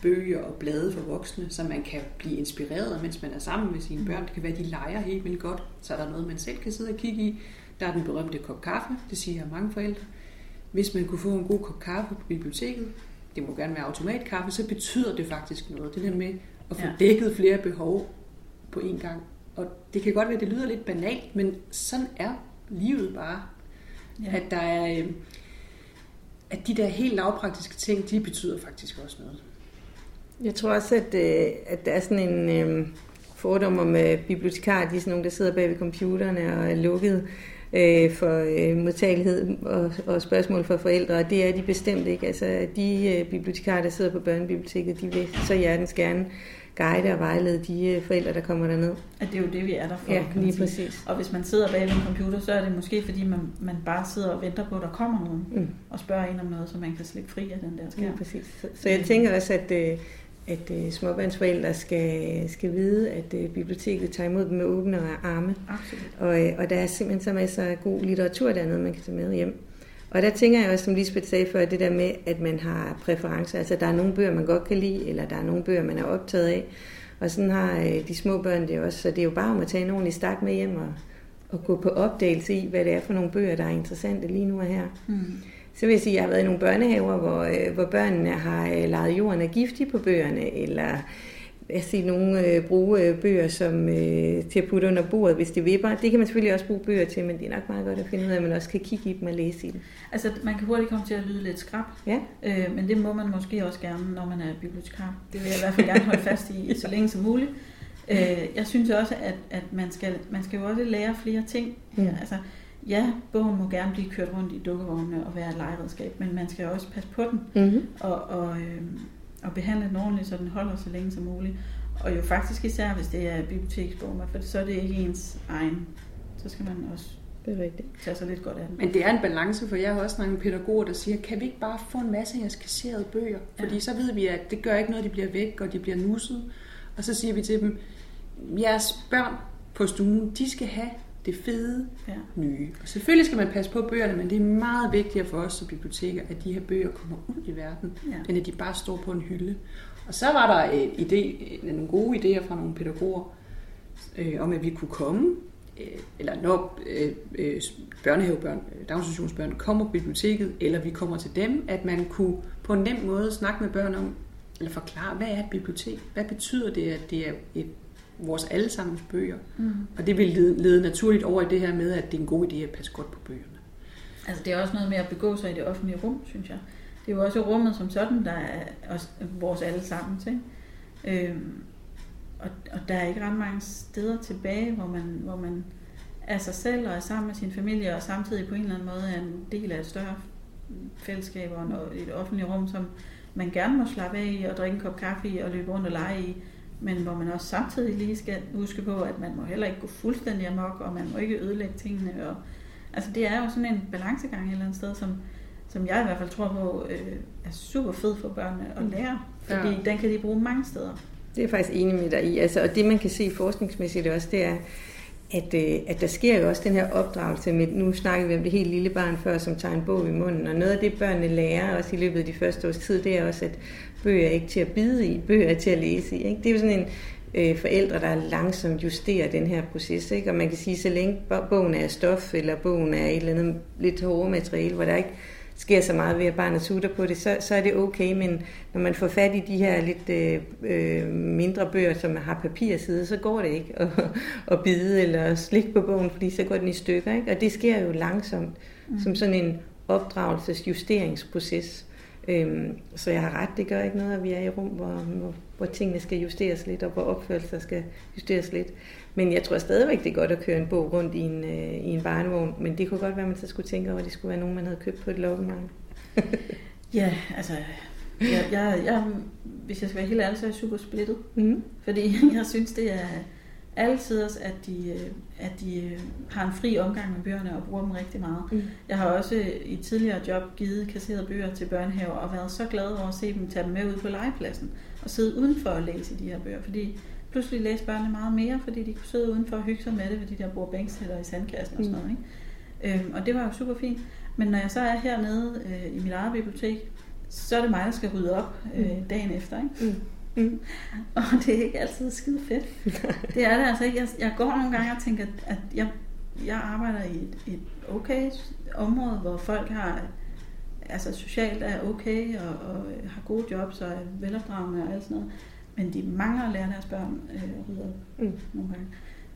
bøger og blade for voksne, så man kan blive inspireret, mens man er sammen med sine børn. Det kan være, at de leger helt vildt godt, så er der noget, man selv kan sidde og kigge i. Der er den berømte kop kaffe, det siger mange forældre. Hvis man kunne få en god kop kaffe på biblioteket, det må gerne være automatkaffe, så betyder det faktisk noget. Det der med at få dækket flere behov på én gang. Og det kan godt være, at det lyder lidt banalt, men sådan er livet bare. Ja. At der er, øh, at de der helt lavpraktiske ting, de betyder faktisk også noget. Jeg tror også, at, øh, at der er sådan en øh, fordom om øh, bibliotekarer, de er sådan nogle, der sidder bag ved computerne og er lukket øh, for øh, modtagelighed og, og spørgsmål fra forældre, og det er de bestemt ikke. Altså, de øh, bibliotekarer, der sidder på børnebiblioteket, de vil så hjertens gerne guide og vejlede de øh, forældre, der kommer derned. At det er jo det, vi er der for. Ja, lige præcis. Og hvis man sidder bag ved en computer, så er det måske fordi, man, man bare sidder og venter på, at der kommer nogen Mm. og spørger en om noget, så man kan slippe fri af den der Ja, skærm. præcis. Så, så jeg tænker også, at, øh, at øh, småbørnsforældre skal, skal vide, at øh, biblioteket tager imod dem med åbne arme. Absolut. Og, og der er simpelthen så masser af god litteratur dernede, man kan tage med hjem. Og der tænker jeg også, som Lisbeth sagde før, det der med, at man har præferencer. Altså, der er nogle bøger, man godt kan lide, eller der er nogle bøger, man er optaget af. Og sådan har øh, de små børn det også. Så det er jo bare om at tage en ordentlig stak med hjem og, og gå på opdagelse i, hvad det er for nogle bøger, der er interessante lige nu og her. Mm. Så vil jeg sige, at jeg har været i nogle børnehaver, hvor, øh, hvor børnene har øh, lejet jorden af giftig på bøgerne, eller jeg set nogle øh, bruge øh, bøger som, øh, til at putte under bordet, hvis det vipper. Det kan man selvfølgelig også bruge bøger til, men det er nok meget godt at finde ud af, at man også kan kigge i dem og læse i dem. Altså, man kan hurtigt komme til at lyde lidt skrab, Ja, øh, men det må man måske også gerne, når man er bibliotekar. Det vil jeg i hvert fald gerne holde fast i, så længe som muligt. Øh, jeg synes også, at, at man, skal, man skal jo også lære flere ting. Mm. Ja, altså, ja, bogen må gerne blive kørt rundt i dukkevognene og være et legeredskab, men man skal også passe på den mm-hmm. og, og, øh, og behandle den ordentligt, så den holder så længe som muligt. Og jo faktisk især, hvis det er biblioteksbogen, for så er det ikke ens egen. Så skal man også det er rigtigt. tage sig lidt godt af den. Men det er en balance, for jeg har også med pædagoger, der siger, kan vi ikke bare få en masse af jeres kasserede bøger? Fordi Ja. så ved vi, at det gør ikke noget, de bliver væk, og de bliver nusset. Og så siger vi til dem, jeres børn på stuen, de skal have det fede Ja. nye. Og selvfølgelig skal man passe på bøgerne, men det er meget vigtigere for os som biblioteker, at de her bøger kommer ud i verden, Ja. end at de bare står på en hylde. Og så var der et idé, nogle gode idéer fra nogle pædagoger, øh, om at vi kunne komme, øh, eller når øh, øh, børnehavebørn, øh, daginstitutionsbørn kommer på biblioteket, eller vi kommer til dem, at man kunne på en nem måde snakke med børn om, eller forklare, hvad er et bibliotek? Hvad betyder det, at det er et, vores allesammens bøger? Mm. Og det vil lede, lede naturligt over i det her med, at det er en god idé at passe godt på bøgerne. Altså det er også noget med at begå sig i det offentlige rum, synes jeg. Det er jo også rummet som sådan, der er også vores alle sammen til. Øhm, og, og der er ikke ret mange steder tilbage, hvor man, hvor man er sig selv og er sammen med sin familie, og samtidig på en eller anden måde er en del af et større fællesskab og et offentligt rum, som man gerne må slappe af i og drikke en kop kaffe i og løbe rundt og lege i, men hvor man også samtidig lige skal huske på, at man må heller ikke gå fuldstændig amok, og man må ikke ødelægge tingene. Og, altså det er jo sådan en balancegang et eller andet sted, som, som jeg i hvert fald tror på øh, er super fed for børnene at lære, fordi Ja. ja. den kan de bruge mange steder. Det er jeg faktisk enig med dig i. Altså, og det man kan se forskningsmæssigt også, det er, at, øh, at der sker jo også den her opdragelse med, nu snakker vi om det helt lille barn før, som tager en bog i munden, og noget af det børnene lærer også i løbet af de første års tid, det er også, at bøger er ikke til at bide i, bøger er til at læse i. Ikke? Det er jo sådan en, øh, forældre, der langsomt justerer den her proces. Ikke? Og man kan sige, så længe bogen er stof, eller bogen er et eller andet lidt hårdere materiale, hvor der ikke sker så meget ved, at barnet sutter på det, så, så er det okay. Men når man får fat i de her lidt øh, øh mindre bøger, som har papirside, så går det ikke at, at bide eller slikke på bogen, fordi så går den i stykker. Ikke? Og det sker jo langsomt, mm. som sådan en opdragelsesjusteringsproces. Øhm, så jeg har ret, det gør ikke noget, at vi er i rum, hvor, hvor, hvor tingene skal justeres lidt, og hvor opførelser skal justeres lidt. Men jeg tror stadigvæk, det er godt at køre en bog rundt i en, øh, i en barnevogn, men det kunne godt være, at man så skulle tænke over, at det skulle være nogen, man havde købt på et loppemarked. ja, altså, jeg, jeg, jeg, hvis jeg skal være helt ærlig, så er jeg super splittet. Mm. Fordi jeg synes, det er altid, at de, øh, at de øh, har en fri omgang med bøgerne og bruger dem rigtig meget. Mm. Jeg har også i tidligere job givet kasseret bøger til børnehaver og været så glad over at se dem tage dem med ud på legepladsen og sidde udenfor og læse de her bøger, fordi pludselig læste børnene meget mere, fordi de kunne sidde udenfor og hygge sig med det ved de der bordbænksætter i sandkassen og sådan noget. Ikke? Øhm, og det var jo super fint. Men når jeg så er hernede øh, i mit eget bibliotek, så er det mig, der skal rydde op øh, mm. dagen efter. Ikke? Mm. Mm. Og det er ikke altid skide fedt. det er det altså ikke. Jeg, jeg går nogle gange og tænker, at jeg, jeg arbejder i et, et okay område, hvor folk har altså socialt er okay og, og har gode jobs og er velopdragende og alt sådan noget. Men de mangler at lære deres børn øh, at rydde op mm. nogle gange.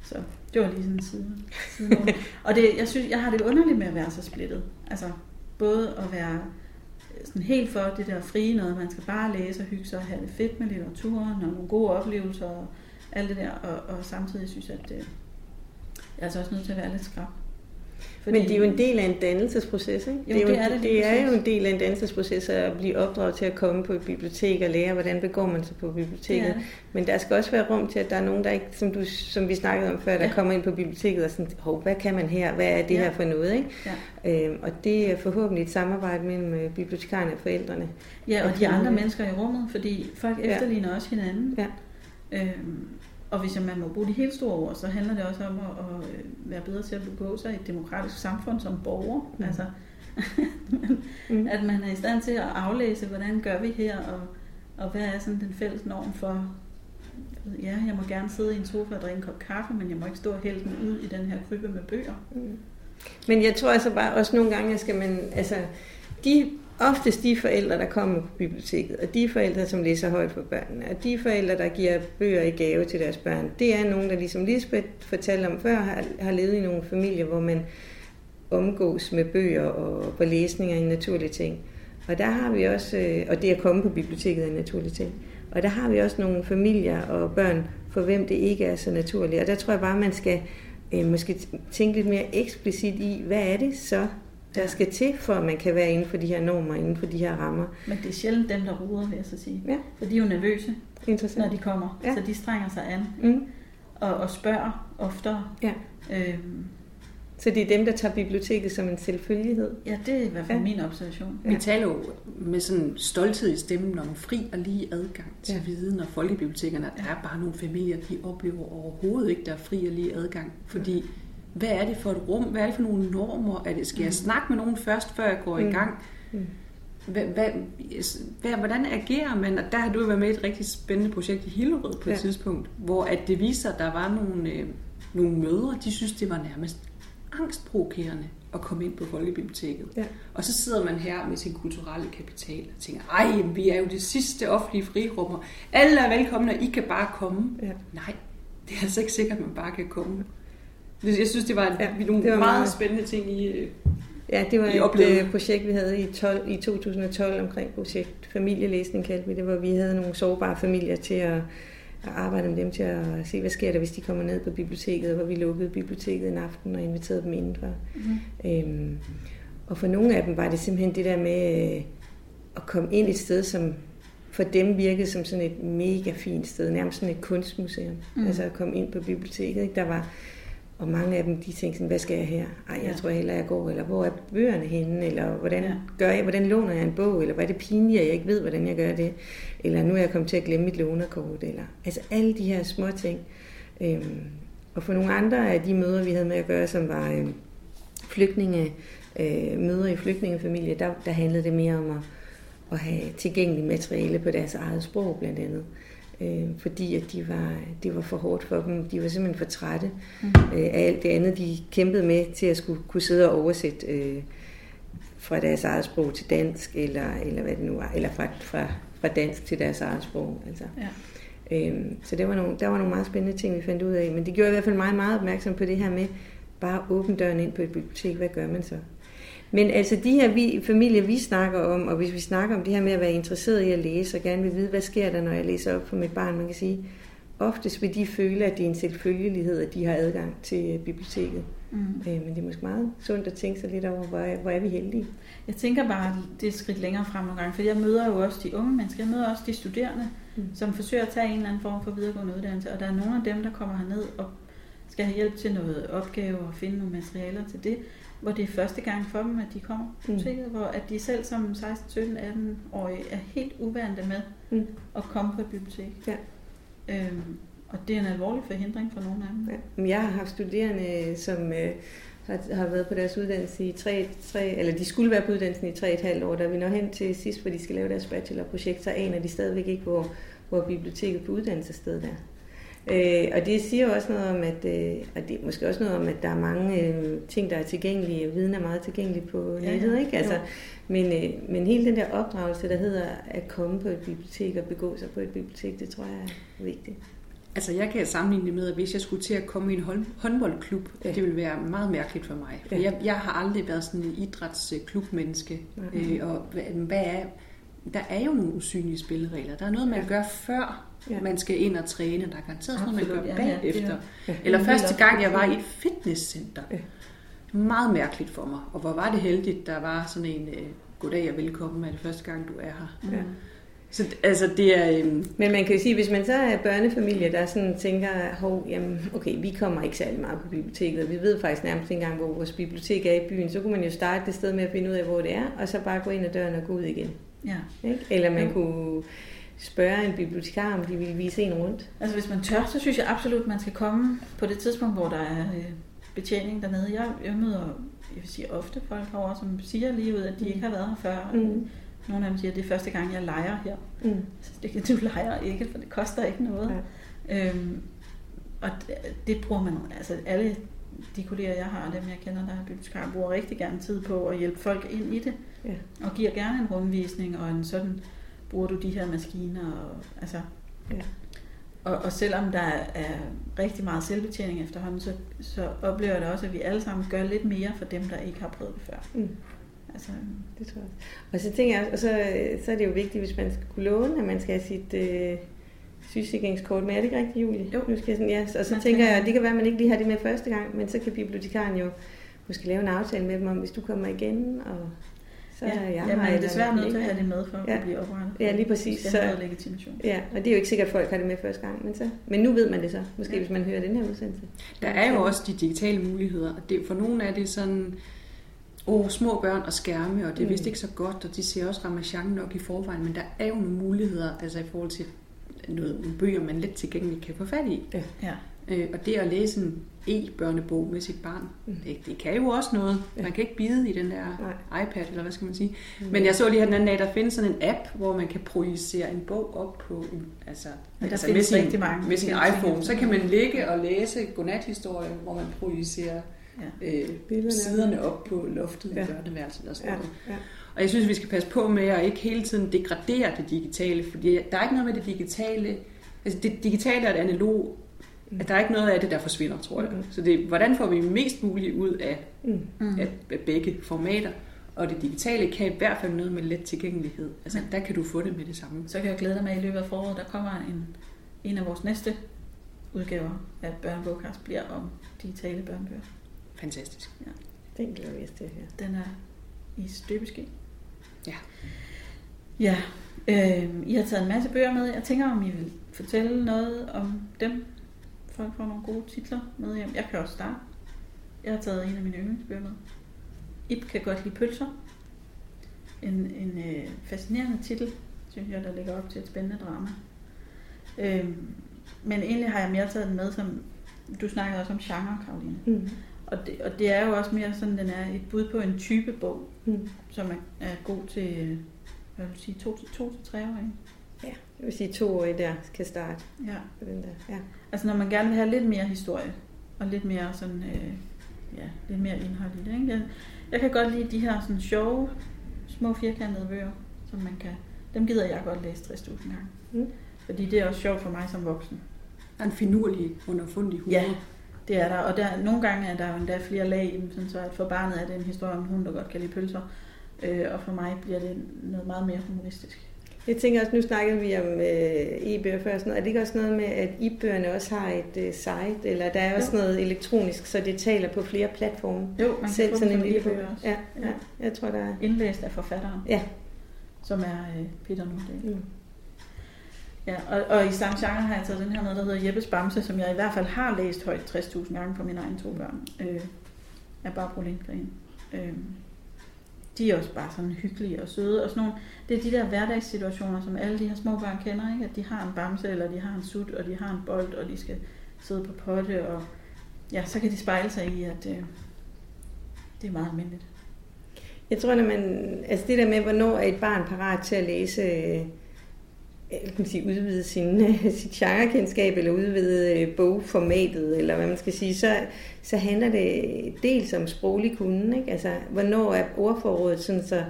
Så det var lige sådan en side. side og det, jeg synes, jeg har det underligt med at være så splittet. Altså både at være sådan helt for det der frie noget, man skal bare læse og hygge sig og have det fedt med litteraturen og nogle gode oplevelser og alt det der, og, og samtidig synes jeg, at det, jeg er altså også nødt til at være lidt skrab. Fordi, Men det er jo en del af en dannelsesproces, ikke? Jo, det er, jo, det er, det, det er jo en del af en dannelsesproces at blive opdraget til at komme på et bibliotek og lære, hvordan begår man sig på biblioteket. Det. Men der skal også være rum til, at der er nogen, der ikke, som, du, som vi snakkede om før, der ja. kommer ind på biblioteket og sådan, hov, hvad kan man her? Hvad er det ja. her for noget? Ikke? Ja. Øhm, og det er forhåbentlig et samarbejde mellem øh, bibliotekarerne og forældrene. Ja, og de andre mennesker i rummet, fordi folk efterligner ja. også hinanden. Ja. Øhm, og hvis man må bruge de helt store ord, så handler det også om at, at øh, være bedre til at begå sig i et demokratisk samfund som borger. Mm. Altså, mm. at man er i stand til at aflæse, hvordan gør vi her, og, og hvad er sådan den fælles norm for, ja, jeg må gerne sidde i en sofa og drikke en kop kaffe, men jeg må ikke stå og hælde den ud i den her krybe med bøger. Mm. Men jeg tror altså bare også nogle gange, skal man, altså, de oftest de forældre, der kommer på biblioteket, og de forældre, som læser højt for børnene, og de forældre, der giver bøger i gave til deres børn, det er nogen, der ligesom Lisbeth fortalte om før, har, har levet i nogle familier, hvor man omgås med bøger og på læsninger en naturlig ting. Og der har vi også, øh, og det at komme på biblioteket er en naturlig ting. Og der har vi også nogle familier og børn, for hvem det ikke er så naturligt. Og der tror jeg bare, man skal øh, måske tænke lidt mere eksplicit i, hvad er det så, der skal til, for at man kan være inden for de her normer, inden for de her rammer. Men det er sjældent dem, der ruder, vil jeg så sige. Ja. For de er jo nervøse, når de kommer. Ja. Så de strænger sig an. Mm. Og, og spørger oftere. Ja. Øhm, så det er dem, der tager biblioteket som en selvfølgelighed? Ja, det er i hvert fald ja. min observation. Ja. Vi taler jo med sådan stolthed i stemmen om fri og lige adgang til ja. viden, og folkebibliotekerne, der er bare nogle familier, de oplever overhovedet ikke, der er fri og lige adgang, fordi ja hvad er det for et rum? Hvad er det for nogle normer? Er det, skal jeg mm. snakke med nogen først, før jeg går mm. i gang? Mm. Hvad, hvad, hvad, hvordan agerer man? Og der har du været med i et rigtig spændende projekt i Hillerød på et ja. tidspunkt, hvor at det viser, at der var nogle, øh, nogle mødre, de synes, det var nærmest angstprovokerende at komme ind på Folkebiblioteket. Ja. Og så sidder man her med sin kulturelle kapital og tænker, ej, vi er jo det sidste offentlige frirummer. Alle er velkomne, og I kan bare komme. Ja. Nej, det er altså ikke sikkert, at man bare kan komme. Jeg synes, det var, en, ja, nogle det var meget, meget spændende ting, I øh, Ja, det var et oplevede. Øh, projekt, vi havde i, 12, i 2012 omkring projekt Familielæsning, kaldte vi det, hvor vi havde nogle sårbare familier til at, at arbejde med dem til at se, hvad sker der, hvis de kommer ned på biblioteket, hvor vi lukkede biblioteket en aften og inviterede dem indenfor. Mm. Øhm, og for nogle af dem var det simpelthen det der med øh, at komme ind et sted, som for dem virkede som sådan et mega fint sted, nærmest sådan et kunstmuseum. Mm. Altså at komme ind på biblioteket. Ikke? Der var og mange af dem, de tænkte sådan, hvad skal jeg her? Ej, jeg ja. tror heller, jeg går. Eller hvor er bøgerne henne? Eller hvordan, ja. gør jeg, hvordan låner jeg en bog? Eller hvad er det pinligt, at jeg ikke ved, hvordan jeg gør det? Eller nu er jeg kommet til at glemme mit lånerkort. Eller, altså alle de her små ting. Øhm, og for nogle andre af de møder, vi havde med at gøre, som var øh, flygtninge, øh, møder i flygtningefamilie, der, der handlede det mere om at, at have tilgængeligt materiale på deres eget sprog blandt andet. øh, fordi at de var, det var for hårdt for dem. De var simpelthen for trætte Mm. øh, af alt det andet, de kæmpede med til at skulle kunne sidde og oversætte øh, fra deres eget sprog til dansk, eller, eller hvad det nu var, eller fra, fra, fra dansk til deres eget sprog. Altså. Ja. Øhm, så det var nogle, der var nogle meget spændende ting, vi fandt ud af. Men det gjorde i hvert fald meget, meget opmærksom på det her med bare at åbne døren ind på et bibliotek. Hvad gør man så? Men altså de her vi, familier, vi snakker om, og hvis vi snakker om det her med at være interesseret i at læse, og gerne vil vide, hvad sker der, når jeg læser op for mit barn, man kan sige, oftest vil de føle, at det er en selvfølgelighed, at de har adgang til biblioteket. Mm. Øh, men det er måske meget sundt at tænke sig lidt over, hvor er, hvor er vi heldige. Jeg tænker bare, det er skridt længere frem nogle gange, for jeg møder jo også de unge mennesker, jeg møder også de studerende, mm. som forsøger at tage en eller anden form for videregående uddannelse, og der er nogle af dem, der kommer herned og skal have hjælp til noget opgave og finde nogle materialer til det, hvor det er første gang for dem, at de kommer på Mm. biblioteket, hvor at de selv som 16, 17, 18-årige er helt uvante med Mm. at komme på et bibliotek. Ja. Øhm, og det er en alvorlig forhindring for nogle af dem. Ja. Men Jeg har haft studerende, som øh, har, har været på deres uddannelse i tre, tre, eller de skulle være på uddannelsen i tre et halvt år. Da vi når hen til sidst, hvor de skal lave deres bachelorprojekt, så aner de stadigvæk ikke, hvor, hvor biblioteket på uddannelsesstedet er. Øh, og det siger jo også noget om, at, øh, og det er måske også noget om, at der er mange øh, ting, der er tilgængelige. Viden er meget tilgængelig på Ja, nettet, ikke? Altså, Jo. men, øh, men hele den der opdragelse, der hedder at komme på et bibliotek og begå sig på et bibliotek, det tror jeg er vigtigt. Altså, jeg kan sammenligne det med, at hvis jeg skulle til at komme i en hånd- håndboldklub, Ja. det ville være meget mærkeligt for mig. For Ja. jeg, jeg har aldrig været sådan en idrætsklubmenneske. Nej. Øh, og hvad, hvad er... Der er jo nogle usynlige spilleregler. Der er noget, man Ja. gør før Ja. man skal ind og træne. Der er garanteret sådan noget, man gør ja, ja, er bagefter. jo- Ja. Eller er første gang, jeg var i et fitnesscenter. Ja. Meget mærkeligt for mig. Og hvor var det heldigt, der var sådan en øh, goddag og velkommen, er det første gang, du er her. Ja. Så altså, det er... Øhm, Men man kan jo sige, hvis man så er børnefamilie, der sådan tænker, hov, jamen, okay, vi kommer ikke særlig meget på biblioteket, og vi ved faktisk nærmest ikke engang, hvor vores bibliotek er i byen, så kunne man jo starte det sted med at finde ud af, hvor det er, og så bare gå ind ad døren og gå ud igen. Ja. Ikke? Eller man Jo. kunne spørge en bibliotekar, om de ville vise en rundt. Altså hvis man tør, så synes jeg absolut, at man skal komme på det tidspunkt, hvor der er øh, betjening dernede. Jeg, jeg møder, jeg vil sige ofte folk herovre, som siger lige ud, at de ikke har været her før. Mm. Nogle af dem siger, at det er første gang, jeg leger her. Mm. Så det kan du leger ikke, for det koster ikke noget. Ja. Øhm, og det, det bruger man, altså alle de kolleger, jeg har, og dem jeg kender, der er bibliotekarer, bruger rigtig gerne tid på at hjælpe folk ind i det. Ja. Og giver gerne en rundvisning og en sådan, bruger du de her maskiner, og, altså, Ja. og, og selvom der er rigtig meget selvbetjening efterhånden, så, så oplever jeg da også, at vi alle sammen gør lidt mere for dem, der ikke har prøvet det før. Mm. Altså, Det tror jeg. Og så tænker jeg, og så, så er det jo vigtigt, hvis man skal kunne låne, at man skal have sit øh, sygesikringskort med. Er det ikke rigtigt, Julie? Jo. Nu skal jeg sådan, ja. Og så Man tænker jeg, at det kan være, at man ikke lige har det med første gang, men så kan bibliotekaren jo måske lave en aftale med dem om, hvis du kommer igen, og så er ja, jeg ja, man er desværre nødt til at have det med for at Ja. kunne blive oprettet. Ja, lige præcis. Det Så- have legitimation. Ja, og det er jo ikke sikkert, at folk har det med første gang, men, så, men nu ved man det så, måske Ja. hvis man hører den her udsendelse. Der er jo også de digitale muligheder, og det, for nogle er det sådan, åh, små børn og skærme, og det er Mm. vist ikke så godt, og de ser også ramachan nok i forvejen, men der er jo nogle muligheder, altså i forhold til noget, nogle bøger, man let tilgængeligt kan få fat i. Ja. Øh, og det at læse en e-børnebog med sit barn, Mm. det, det kan jo også noget. Man kan ikke bide i den der Nej. iPad, eller hvad skal man sige. Mm. Men jeg så lige her den anden dag, der findes sådan en app, hvor man kan projicere en bog op på en, altså, der altså med sin, mange med sin iPhone. Så kan man ligge og læse godnathistorie, hvor man projicerer Ja. øh, Billederne. siderne op på loftet i Ja. børneværelset og sådan Ja, noget. ja. Og jeg synes, vi skal passe på med at ikke hele tiden degradere det digitale, fordi der er ikke noget med det digitale. Altså det digitale er et analog. Mm. At der er ikke noget af det, der forsvinder, tror jeg. Mm. Så det er, hvordan får vi mest muligt ud af, Mm. Mm. af, af begge formater? Og det digitale kan i hvert fald noget med let tilgængelighed. Altså Ja. der kan du få det med det samme. Så kan jeg glæde dig med, at i løbet af foråret, der kommer en, en af vores næste udgaver af Børnebogkast bliver om digitale børnebøger. Fantastisk. Den glæder vi os til at høre. Den er i støbeski. Ja. Ja, øh, I har taget en masse bøger med. Jeg tænker, om I vil fortælle noget om dem. Folk får nogle gode titler med hjem. Jeg kan også starte. Jeg har taget en af mine yndlingsbøger med. Ip kan godt lide pølser. En, en øh, fascinerende titel, synes jeg, der ligger op til et spændende drama. Øh, men egentlig har jeg mere taget den med, som du snakkede også om genre, Karoline. Mm. Og det, og det er jo også mere sådan, den er et bud på en type bog, Mm. som er, er god til, hvad vil du sige, to til to til tre år, ikke? Ja, Jeg vil sige, toårige der kan starte Ja. på den der. Ja. Altså når man gerne vil have lidt mere historie, og lidt mere sådan, øh, ja, lidt mere indhold i det. Ikke? Jeg, jeg kan godt lide de her sådan sjove, små firkantede bøger, som man kan, dem gider jeg godt læse 60.000 gange. Mm. Fordi det er også sjovt for mig som voksen. Der er en finurlig, underfundig humor. Ja. Det er der, og der, nogle gange er der jo endda flere lag i dem, sådan så at for barnet er det en historie om en hund, der godt kan lide pølser. Øh, og for mig bliver det noget meget mere humoristisk. Jeg tænker også, nu snakkede vi om øh, e-bøger før, sådan noget. er det ikke også noget med, at e-bøgerne også har et øh, site, eller der er også Jo. noget elektronisk, så det taler på flere platforme? Jo, man kan Selv få sådan en lille e-bøger bog. også. Ja, ja, jeg tror, der er... Indlæst af forfatteren, Ja. som er øh, Peter Nordal. Mm. Ja, og, og i samme genre har jeg taget den her med, der hedder Jeppes Bamse, som jeg i hvert fald har læst højt 60.000 gange på mine egne to børn, øh, af Barbro Lindgren. Øh, de er også bare sådan hyggelige og søde, og sådan nogle, det er de der hverdagssituationer, som alle de her små børn kender, ikke? at de har en bamse, eller de har en sut, og de har en bold, og de skal sidde på potte, og ja, så kan de spejle sig i, at øh, det er meget almindeligt. Jeg tror, at man, altså det der med, hvornår er et barn parat til at læse, øh, kan man sige, udvide sin, sit genrekendskab, eller udvide øh, bogformatet, eller hvad man skal sige, så, så handler det dels om sproglig kunden, ikke? Altså, hvornår er ordforrådet sådan, så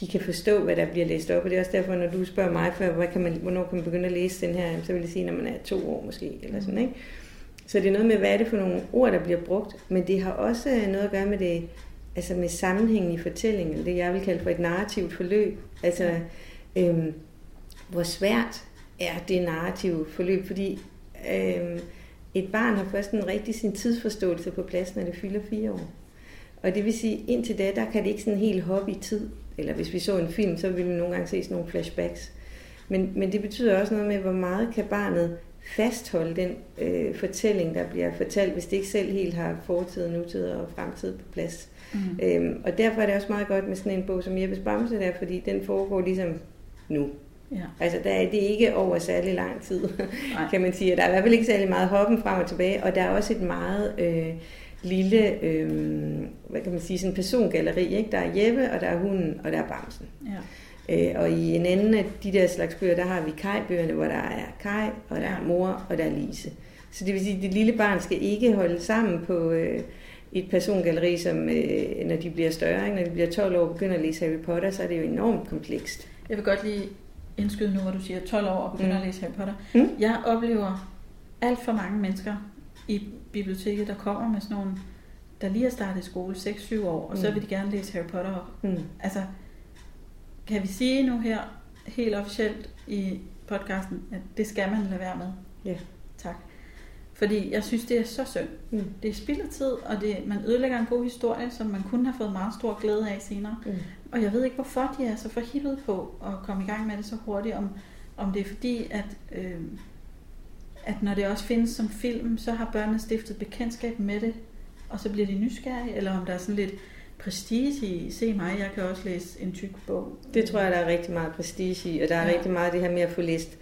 de kan forstå, hvad der bliver læst op, og det er også derfor, når du spørger mig før, hvad kan man, hvornår kan man begynde at læse den her, så vil jeg sige, når man er to år måske, eller sådan, ikke? Så det er noget med, hvad er det for nogle ord, der bliver brugt, men det har også noget at gøre med det, altså med sammenhængen i fortællingen, det jeg vil kalde for et narrativt forløb. Altså, øhm, hvor svært er det narrative forløb, fordi øhm, et barn har først en rigtig sin tidsforståelse på plads, når det fylder fire år. Og det vil sige, indtil da, der kan det ikke sådan helt hoppe i tid. Eller hvis vi så en film, så ville vi nogle gange se sådan nogle flashbacks. Men, men det betyder også noget med, hvor meget kan barnet fastholde den øh, fortælling, der bliver fortalt, hvis det ikke selv helt har fortid, nutid og fremtid på plads. Mm. Øhm, og derfor er det også meget godt med sådan en bog som Jeppes Bamse der, fordi den foregår ligesom nu. Ja. Altså der er det ikke over særlig lang tid, Nej. kan man sige. Der er i hvert fald ikke særlig meget hoppen frem og tilbage, og der er også et meget øh, lille, øh, hvad kan man sige, sådan persongalleri. Ikke? Der er Jeppe, og der er hunden, og der er Bamsen. Ja. Øh, og i en anden af de der slags bøger, der har vi Kai-bøgerne, hvor der er Kai, og der er mor, og der er Lise. Så det vil sige, at det lille barn skal ikke holde sammen på øh, et persongalleri, som øh, når de bliver større, ikke? når de bliver 12 år og begynder at læse Harry Potter, så er det jo enormt komplekst. Jeg vil godt lige indskyde nu, hvor du siger 12 år og begynder Mm. at læse Harry Potter. Mm. Jeg oplever alt for mange mennesker i biblioteket, der kommer med sådan nogle, der lige har startet i skole 6-7 år, og så Mm. vil de gerne læse Harry Potter op. Mm. Altså, kan vi sige nu her, helt officielt i podcasten, at det skal man lade være med? Ja. Tak. Fordi jeg synes, det er så synd. Mm. Det er spild af tid, og det, man ødelægger en god historie, som man kunne have fået meget stor glæde af senere. Mm. Og jeg ved ikke, hvorfor de er så forhippet på at komme i gang med det så hurtigt. Om, om det er fordi, at, øh, at når det også findes som film, så har børnene stiftet bekendtskab med det, og så bliver de nysgerrige, eller om der er sådan lidt prestige i, se mig, jeg kan også læse en tyk bog. Det tror jeg, der er rigtig meget prestige i, og der er Ja. rigtig meget det her med at få læst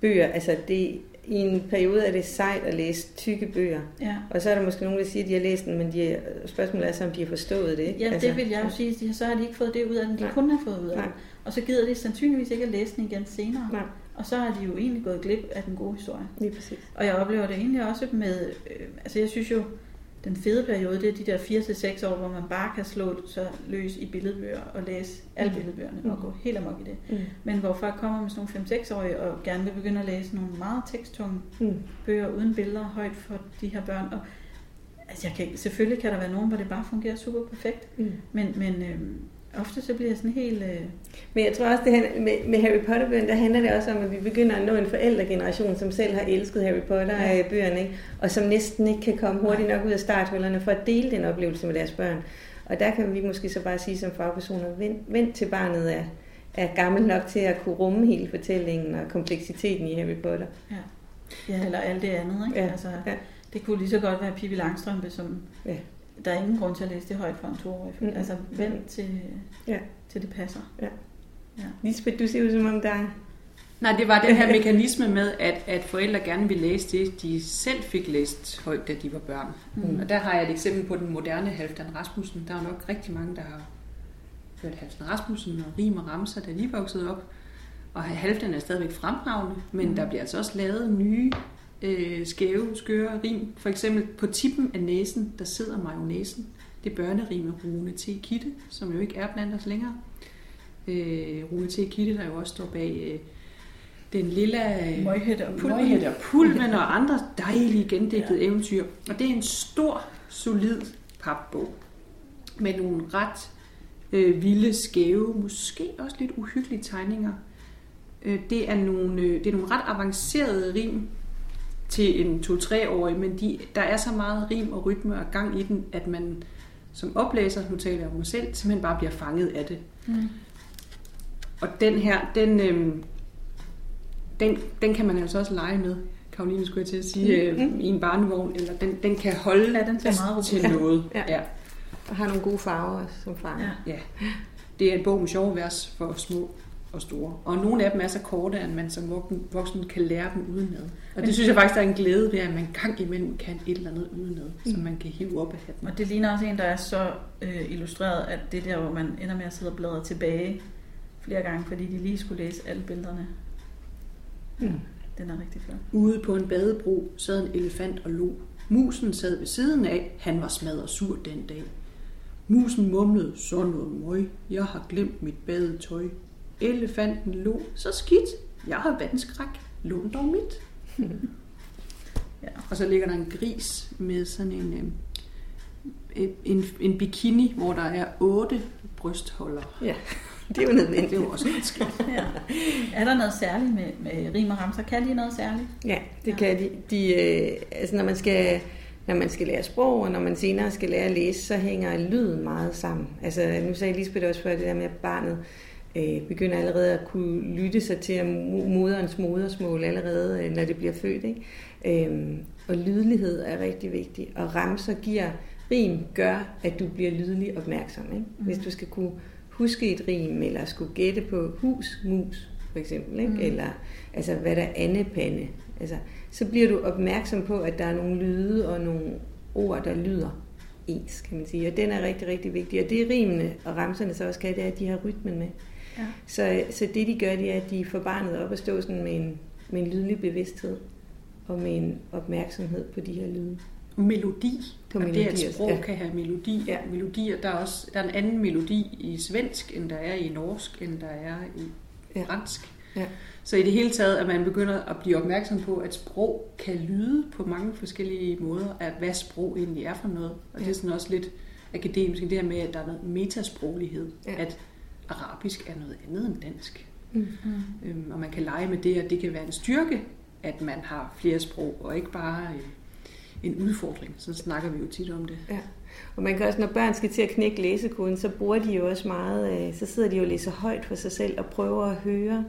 bøger. Altså det, i en periode er det sejt at læse tykke bøger. Ja, Og så er der måske nogen, der siger, at de har læst den, men de, spørgsmålet er så, om de har forstået det. Ikke? ja det vil jeg jo sige, de- så har de ikke fået det ud af den, de Nej. kunne have fået ud af Nej. den. Og så gider de sandsynligvis ikke at læse den igen senere. Nej, Og så har de jo egentlig gået glip af den gode historie. lige præcis. Og jeg oplever det egentlig også med, øh, altså jeg synes jo, den fede periode, det er de der 4-6 år, hvor man bare kan slå så løs i billedbøger og læse alle Mm. billedbøgerne Mm. og gå helt amok i det. Mm. Men hvor folk kommer med sådan nogle 5-6-årige og gerne vil begynde at læse nogle meget teksttunge Mm. bøger uden billeder højt for de her børn. Og, altså jeg kan, selvfølgelig kan der være nogen, hvor det bare fungerer super perfekt, Mm. men, men øh, ofte så bliver jeg sådan helt... Øh, Men jeg tror også, det her, med, med Harry Potter-bøgerne, der handler det også om, at vi begynder at nå en forældregeneration, som selv har elsket Harry Potter-bøgerne, ikke? og som næsten ikke kan komme hurtigt nok ud af starthullerne for at dele den oplevelse med deres børn. Og der kan vi måske så bare sige som fagpersoner, vent, vent til barnet er, er gammel nok til at kunne rumme hele fortællingen og kompleksiteten i Harry Potter. ja. ja, eller alt det andet. Ikke? Ja, Altså, ja. Det kunne lige så godt være Pippi Langstrømpe, som Ja. Der er ingen grund til at læse det højt for en toårig. Mm. Altså vent til, Ja. til det passer. Lisbeth, du ser ud som om, der er... Nej, det var den her mekanisme med, at, at forældre gerne ville læse det, de selv fik læst højt, da de var børn. Mm. Og der har jeg et eksempel på den moderne Halvdan Rasmussen. Der er nok rigtig mange, der har hørt Halvdan Rasmussen og Rim og Ramser, da de voksede op. Og halvdelen er stadigvæk fremragende, men mm. der bliver altså også lavet nye øh, skæve, skøre rim. For eksempel på tippen af næsen, der sidder mayonnaisen. Det er børnerim af Rune T. Kitte, som jo ikke er blandt os længere. Øh, Rune T. Kitte, der jo også står bag øh, den lille øh, Møghætte og Pulven. Møghætte og Pulven og andre dejlige gendigtede ja. eventyr. Og det er en stor, solid papbog med nogle ret øh, vilde, skæve, måske også lidt uhyggelige tegninger. Øh, det, er nogle, øh, det er nogle ret avancerede rim til en 2-3-årig, men de, der er så meget rim og rytme og gang i den, at man som oplæser, nu taler jeg om mig selv, simpelthen bare bliver fanget af det. Mm. Og den her, den, øh, den, den kan man altså også lege med, Karoline skulle jeg til at sige, øh, Mm. i en barnevogn, eller den, den kan holde Ja, den meget til noget. Ja. Ja. Og har nogle gode farver som far. Ja. Ja, det er en bog med sjove vers for små og store. Og nogle af dem er så korte, at man som voksen, kan lære dem udenad. Og det synes jeg faktisk, er en glæde ved, at man gang imellem kan et eller andet udenad, mm. som man kan hive op af hatten. Og det ligner også en, der er så øh, illustreret, at det er der, hvor man ender med at sidde og bladre tilbage flere gange, fordi de lige skulle læse alle billederne. Mm. Den er rigtig flot. Ude på en badebro sad en elefant og lo. Musen sad ved siden af. Han var smadret sur den dag. Musen mumlede sådan noget møg. Jeg har glemt mit badetøj. Elefanten lo. Så skidt. Jeg har vandskræk. Lån dog mit. Ja. Og så ligger der en gris med sådan en, øh, en, en bikini, hvor der er otte brystholder. ja. Det er jo nødvendigt. Det er jo også lidt skidt. Ja. Er der noget særligt med, med rim og ramser? Kan de noget særligt? Ja, det Ja. kan de. de øh, altså når man skal når man skal lære sprog, og når man senere skal lære at læse, så hænger lyden meget sammen. Altså, nu sagde Lisbeth også før det der med, at barnet øh, begynder allerede at kunne lytte sig til mo- moderens modersmål allerede, øh, når det bliver født. Ikke? Øhm, og lydlighed er rigtig vigtig, og ramser giver rim gør, at du bliver lydelig opmærksom. Ikke? Hvis du skal kunne huske et rim, eller skulle gætte på hus, mus, for eksempel, ikke? Mm. eller altså, hvad der er andepande, altså, så bliver du opmærksom på, at der er nogle lyde og nogle ord, der lyder ens, kan man sige. Og den er rigtig, rigtig vigtig. Og det rimene og ramserne så også kan, det er, at de har rytmen med. Ja. Så, så det de gør, det er, at de får barnet op at stå sådan med en, med en lydlig bevidsthed og med en opmærksomhed på de her lyde. melodi. På og det, melodi at sprog ja. kan have melodi. Ja. Melodier, der er, også, der er en anden melodi i svensk, end der er i norsk, end der er i Ja. fransk. Ja. Så i det hele taget, at man begynder at blive opmærksom på, at sprog kan lyde på mange forskellige måder, at hvad sprog egentlig er for noget. Og ja. det er sådan også lidt akademisk, det her med, at der er noget metasproglighed. Ja. At arabisk er noget andet end dansk. Mm. Mm. Øhm, og man kan lege med det, og det kan være en styrke, at man har flere sprog, og ikke bare øh, en udfordring. Så snakker vi jo tit om det. Ja. Og man kan også, når børn skal til at knække læsekoden, så bruger de jo også meget, øh, så sidder de jo og læser højt for sig selv og prøver at høre,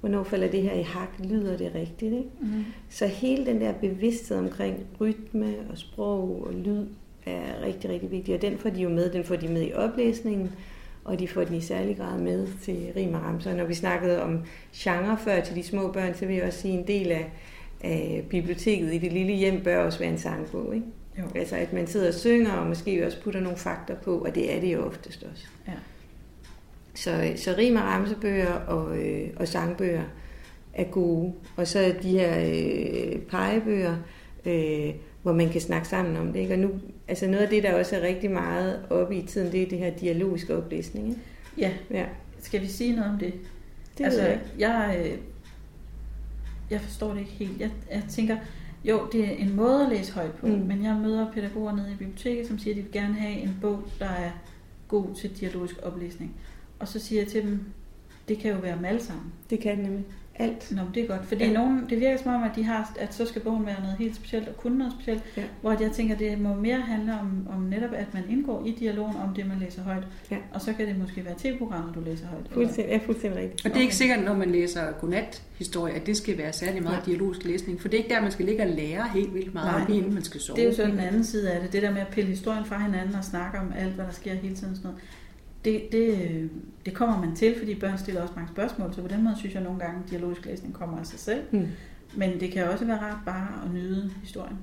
hvornår falder det her i hak, lyder det rigtigt, ikke? Mm. Så hele den der bevidsthed omkring rytme og sprog og lyd er rigtig, rigtig vigtig, og den får de jo med, den får de med i oplæsningen, og de får den i særlig grad med til rim og ramser. Når vi snakkede om genre før til de små børn, så vil jeg også sige, at en del af, af biblioteket i det lille hjem bør også være en sangbog, ikke? Jo. Altså at man sidder og synger, og måske også putter nogle fakta på, og det er det jo oftest også. Ja. Så, så rim og ramsebøger og, øh, og sangbøger er gode. Og så de her øh, pegebøger, øh, hvor man kan snakke sammen om det. Ikke? Og nu, altså noget af det, der også er rigtig meget oppe i tiden, det er det her dialogiske oplæsning. Ikke? Ja, Ja, skal vi sige noget om det? det altså, jeg jeg, øh, jeg forstår det ikke helt. Jeg, jeg tænker, jo, det er en måde at læse højt på, Mm. men jeg møder pædagoger nede i biblioteket, som siger, at de vil gerne have en bog, der er god til dialogisk oplæsning. Og så siger jeg til dem, det kan jo være dem alle sammen. Det kan det nemlig. Alt. Nå, men det er godt, fordi Ja. ja. nogen, det virker som om, at de har, at så skal bogen være noget helt specielt og kunne noget specielt, Ja. hvor jeg tænker, det må mere handle om, om netop, at man indgår i dialogen om det, man læser højt. Ja. Og så kan det måske være tv-programmet, du læser højt. Fuldstændig, er fuldstændig rigtigt. Og det er ikke Okay. sikkert, når man læser godnat-historie, at det skal være særlig meget Nej. dialogisk læsning. For det er ikke der, man skal ligge og lære helt vildt meget, Nej. Nej. inden man skal sove. Det er jo så den anden side af det. Det der med at pille historien fra hinanden og snakke om alt, hvad der sker hele tiden. og Sådan noget. Det, det, det kommer man til, fordi børn stiller også mange spørgsmål. Så på den måde synes jeg nogle gange, at dialogisk læsning kommer af sig selv. Mm. Men det kan også være rart bare at nyde historien.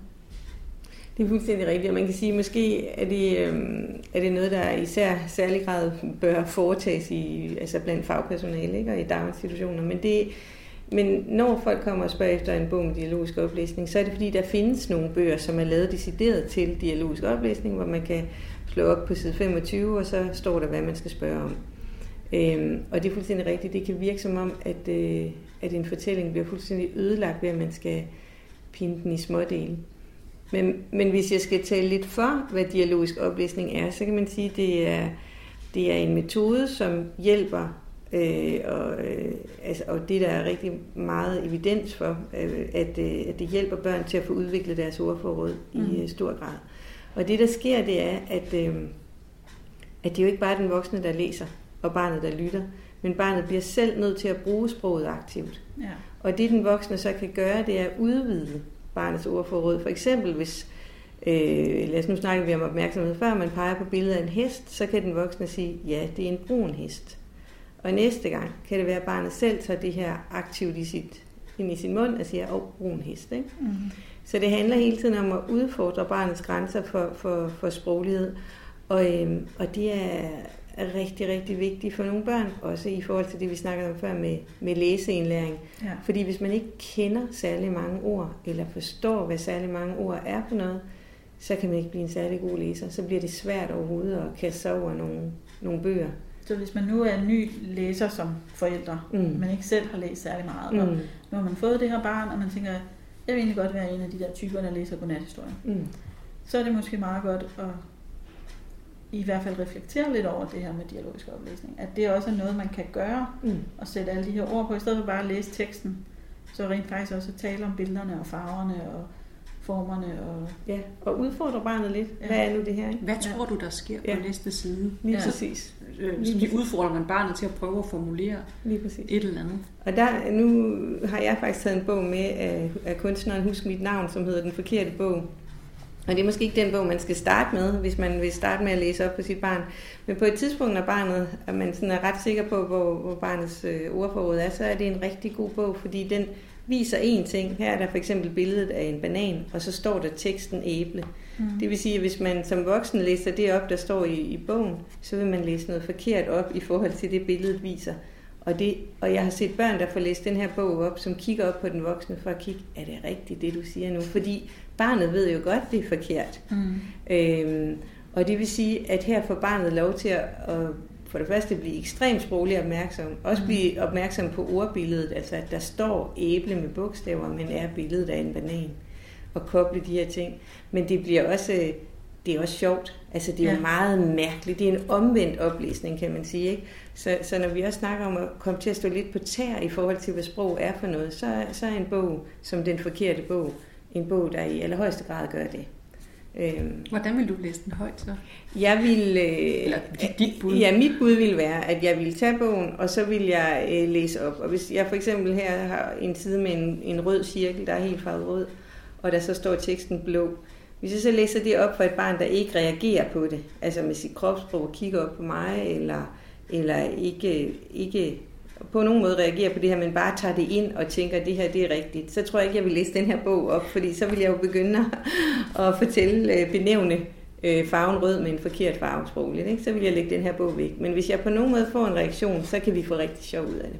Det er fuldstændig rigtigt, og man kan sige, at måske er det, øhm, er det noget, der især særlig grad bør foretages i, altså blandt fagpersonale ikke? og i daginstitutioner. Men, det, men når folk kommer og spørger efter en bog med dialogisk oplæsning, så er det fordi, der findes nogle bøger, som er lavet decideret til dialogisk oplæsning, hvor man kan slå op på side 25, og så står der, hvad man skal spørge om. Øhm, og det er fuldstændig rigtigt. Det kan virke som om, at, øh, at en fortælling bliver fuldstændig ødelagt ved, at man skal pinde den i små dele. Men, men hvis jeg skal tale lidt for, hvad dialogisk oplæsning er, så kan man sige, at det er, det er en metode, som hjælper, øh, og, øh, altså, og det der er rigtig meget evidens for, øh, at, øh, at det hjælper børn til at få udviklet deres ordforråd mm. i øh, stor grad. Og det der sker, det er, at, øh, at det er jo ikke bare den voksne, der læser, og barnet, der lytter, men barnet bliver selv nødt til at bruge sproget aktivt. Ja. Og det den voksne så kan gøre, det er at udvide barnets ordforråd. For eksempel hvis, øh, lad os nu snakke vi om opmærksomhed, før man peger på billedet af en hest, så kan den voksne sige, ja, det er en brun hest. Og næste gang kan det være, at barnet selv tager det her aktivt i sit, ind i sin mund og siger, åh, brun hest. Ikke? Mm. Så det handler hele tiden om at udfordre barnets grænser for, for, for sproglighed. Og, øhm, og det er, rigtig, rigtig vigtigt for nogle børn, også i forhold til det, vi snakkede om før med, med læseindlæring. Ja. Fordi hvis man ikke kender særlig mange ord, eller forstår, hvad særlig mange ord er for noget, så kan man ikke blive en særlig god læser. Så bliver det svært overhovedet at kaste sig over nogle, nogle bøger. Så hvis man nu er en ny læser som forældre, mm. men ikke selv har læst særlig meget, mm. og nu har man fået det her barn, og man tænker, jeg vil egentlig godt være en af de der typer, der læser godnathistorier, mm. så er det måske meget godt at i hvert fald reflektere lidt over det her med dialogisk oplæsning. At det også er noget, man kan gøre, mm. og sætte alle de her ord på, i stedet for bare at læse teksten, så rent faktisk også at tale om billederne og farverne og formerne. Og, ja, og udfordre barnet lidt. Ja. Hvad er nu det her? Ikke? Hvad tror ja. du, der sker på ja. næste side? Lige ja. præcis. Øh, så de udfordrer man barnet til at prøve at formulere Lige præcis. et eller andet. Og der, nu har jeg faktisk taget en bog med af, af kunstneren Husk mit navn, som hedder Den forkerte bog. Og det er måske ikke den bog, man skal starte med, hvis man vil starte med at læse op på sit barn. Men på et tidspunkt, når barnet, at man sådan er ret sikker på, hvor, hvor barnets øh, ordforråd er, så er det en rigtig god bog, fordi den viser én ting. Her er der for eksempel billedet af en banan, og så står der teksten æble. Mm. Det vil sige, at hvis man som voksen læser det op, der står i, i bogen, så vil man læse noget forkert op i forhold til det, billedet viser. Og, det, og jeg har set børn, der får læst den her bog op, som kigger op på den voksne for at kigge, er det rigtigt, det du siger nu? Fordi barnet ved jo godt, det er forkert. Mm. Øhm, og det vil sige, at her får barnet lov til at, at for det første blive ekstremt sproglig opmærksom, også mm. blive opmærksom på ordbilledet, altså at der står æble med bogstaver, men er billedet af en banan, og koble de her ting. Men det bliver også, det er også sjovt, altså det er ja. jo meget mærkeligt, det er en omvendt oplæsning, kan man sige, ikke? Så, så når vi også snakker om at komme til at stå lidt på tær i forhold til, hvad sprog er for noget, så, så er en bog som den forkerte bog, en bog, der i allerhøjeste grad gør det. Øhm, Hvordan vil du læse den højt så? Jeg vil, øh, Eller dit bud? Ja, mit bud vil være, at jeg vil tage bogen, og så vil jeg øh, læse op. Og hvis jeg for eksempel her har en side med en, en rød cirkel, der er helt farvet rød, og der så står teksten blå. Hvis jeg så læser det op for et barn, der ikke reagerer på det, altså med sit kropssprog kigger op på mig, eller, eller ikke, ikke på nogen måde reagerer på det her, men bare tager det ind og tænker, at det her det er rigtigt, så tror jeg ikke, jeg vil læse den her bog op, fordi så vil jeg jo begynde at fortælle, øh, benævne øh, farven rød med en forkert farve sprogligt. Ikke? Så vil jeg lægge den her bog væk. Men hvis jeg på nogen måde får en reaktion, så kan vi få rigtig sjov ud af det.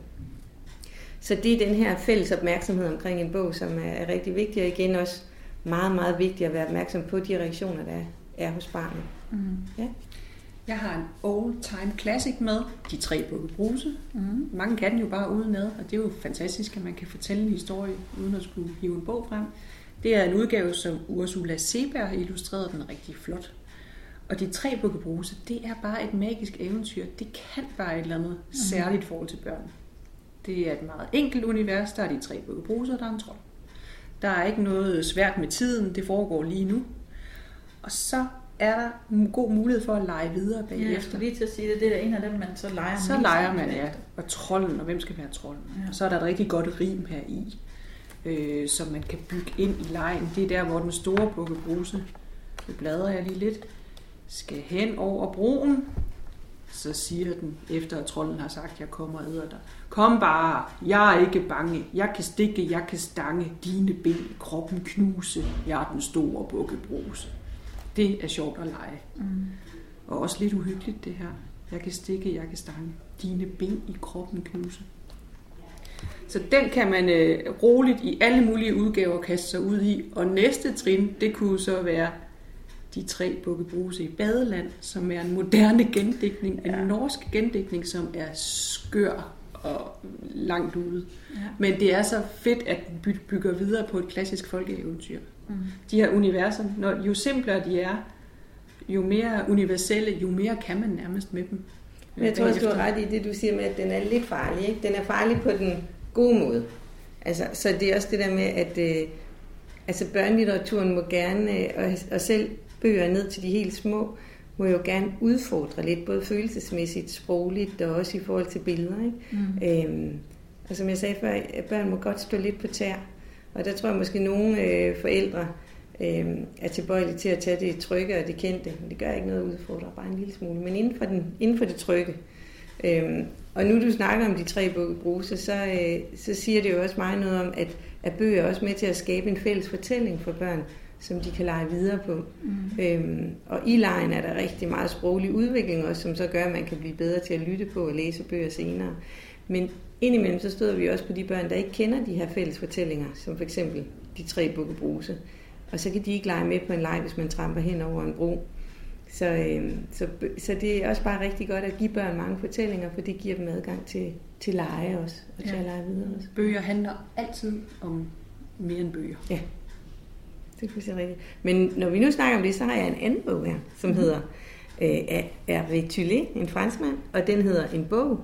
Så det er den her fælles opmærksomhed omkring en bog, som er rigtig vigtig, og igen også meget, meget vigtigt at være opmærksom på de reaktioner, der er hos barnet. Mm. Ja. Jeg har en old time classic med, De tre bukke bruse. Mm. Mange kan den jo bare uden med, og det er jo fantastisk, at man kan fortælle en historie, uden at skulle hive en bog frem. Det er en udgave, som Ursula Seberg har illustreret den rigtig flot. Og de tre bukke bruse, det er bare et magisk eventyr. Det kan bare et eller andet mm. særligt forhold til børn. Det er et meget enkelt univers. Der er de tre bukke bruse, og der er en trold. Der er ikke noget svært med tiden. Det foregår lige nu. Og så er der god mulighed for at lege videre bagefter. Ja, lige til at sige det, det er en af dem, man så leger Så leger man, ja. Og trolden, og hvem skal være trolden? Ja. Og så er der et rigtig godt rim her i, øh, som man kan bygge ind i lejen. Det er der, hvor den store bruse, nu bladrer jeg lige lidt, skal hen over broen. så siger den, efter at trolden har sagt, jeg kommer og æder dig. Kom bare, jeg er ikke bange. Jeg kan stikke, jeg kan stange. Dine ben, kroppen knuse. Jeg er den store bukkebruse. Det er sjovt at lege. Mm. Og også lidt uhyggeligt det her. Jeg kan stikke, jeg kan stange. Dine ben i kroppen knuse. Så den kan man øh, roligt i alle mulige udgaver kaste sig ud i. Og næste trin, det kunne så være de tre bukkebruse i Badeland, som er en moderne gendækning, en Ja. norsk gendækning, som er skør og langt ude. Ja. Men det er så fedt, at den by- bygger videre på et klassisk folkeeventyr. Mm. De her universer, når, jo simplere de er, jo mere universelle, jo mere kan man nærmest med dem. Men jeg tror også, du har ret i det, du siger med, at den er lidt farlig. Ikke? Den er farlig på den gode måde. Altså, så det er også det der med, at øh, altså børnelitteraturen må gerne, øh, og, og selv bøger ned til de helt små, må jo gerne udfordre lidt, både følelsesmæssigt, sprogligt og også i forhold til billeder. Ikke? Mm. Øhm, og som jeg sagde før, at børn må godt stå lidt på tær. Og der tror jeg måske, at nogle øh, forældre øh, er tilbøjelige til at tage det trygge og det kendte. Men det gør ikke noget at udfordre, bare en lille smule. Men inden for, den, inden for det trygge. Øhm, og nu du snakker om de tre bruse, så, øh, så siger det jo også meget noget om, at, at bøger er også med til at skabe en fælles fortælling for børn, som de kan lege videre på. Mm. Øhm, og i lejen er der rigtig meget sproglig udvikling også, som så gør, at man kan blive bedre til at lytte på og læse bøger senere. Men indimellem så støder vi også på de børn, der ikke kender de her fælles fortællinger, som for eksempel de tre bukkebruse. Og så kan de ikke lege med på en leg, hvis man tramper hen over en bro. Så, øhm, så, så det er også bare rigtig godt at give børn mange fortællinger, for det giver dem adgang til, til lege også, og til Ja. at lege videre også. Bøger handler altid om mere end bøger. Det er fuldstændig rigtigt. Men når vi nu snakker om det, så har jeg en anden bog her, som Mhm. hedder øh, Hervé Tullet, en franskmand, og den hedder En bog.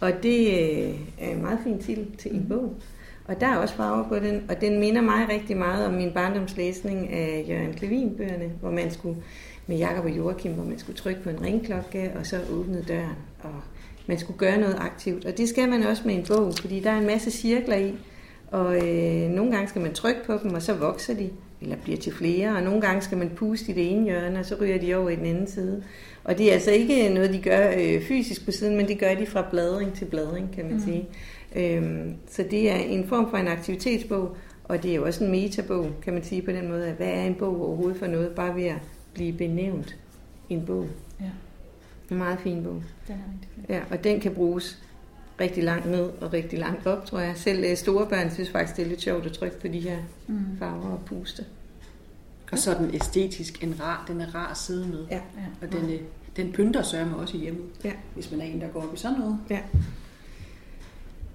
Og det øh, er en meget fin titel til en Mhm. bog. Og der er også farver på den, og den minder mig rigtig meget om min barndomslæsning af Jørgen Klevin-bøgerne, hvor man skulle med Jakob og Joachim, hvor man skulle trykke på en ringklokke, og så åbnede døren, og man skulle gøre noget aktivt. Og det skal man også med en bog, fordi der er en masse cirkler i, og øh, nogle gange skal man trykke på dem, og så vokser de, eller bliver til flere, og nogle gange skal man puste i det ene hjørne, og så ryger de over i den anden side. Og det er altså ikke noget, de gør øh, fysisk på siden, men det gør de fra bladring til bladring, kan man Mm. sige. Øhm, så det er en form for en aktivitetsbog, og det er jo også en metabog, kan man sige på den måde, at hvad er en bog overhovedet for noget, bare ved at blive benævnt en bog. Ja, En meget fin bog. den er rigtig fin. Ja, og den kan bruges rigtig langt ned og rigtig langt op, tror jeg. Selv øh, store børn synes faktisk, det er lidt sjovt at trykke på de her Mm. farver og puste. Og så er den æstetisk en rar, den er rar at sidde med. Ja. Ja. Og den, øh, den pynter sørme også i hjemmet, Ja. hvis man er en, der går op i sådan noget.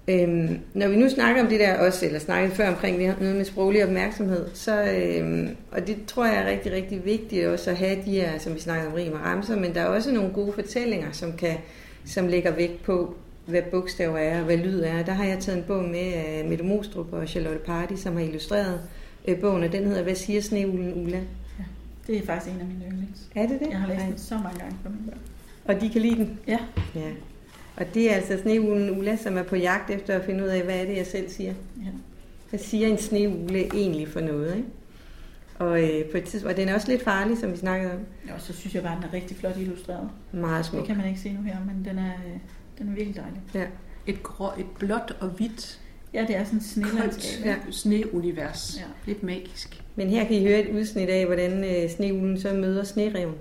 Øhm, når vi nu snakker om det der også, eller snakkede før omkring noget med sproglig opmærksomhed, så, øhm, og det tror jeg er rigtig, rigtig vigtigt også at have de her, som vi snakker om rim og ramser, men der er også nogle gode fortællinger, som, kan, som lægger vægt på, hvad bogstaver er og hvad lyd er. Der har jeg taget en bog med af Mette Mostrup og Charlotte Party, som har illustreret øh, bogen, og den hedder Hvad siger sneulen Ulla? Det er faktisk en af mine yndlings. Er det det? Jeg har læst Ej. den så mange gange for mine børn. Og de kan lide den? Ja. Ja. Og det er altså sneulen Ulla, som er på jagt efter at finde ud af, hvad er det, jeg selv siger. ja. Hvad siger en sneugle egentlig for noget, ikke? Og øh, på et tidspunkt, og den er også lidt farlig, som vi snakkede om. Og så synes jeg bare, den er rigtig flot illustreret. Meget smuk. Det kan man ikke se nu her, men den er, øh, den er virkelig dejlig. Ja. Et, grå, et blåt og hvidt, Ja, det er sådan en koldt snelandskab. Ja. sneunivers. Ja. Lidt magisk. Men her kan I høre et udsnit af, hvordan øh, sneuglen så møder snereven.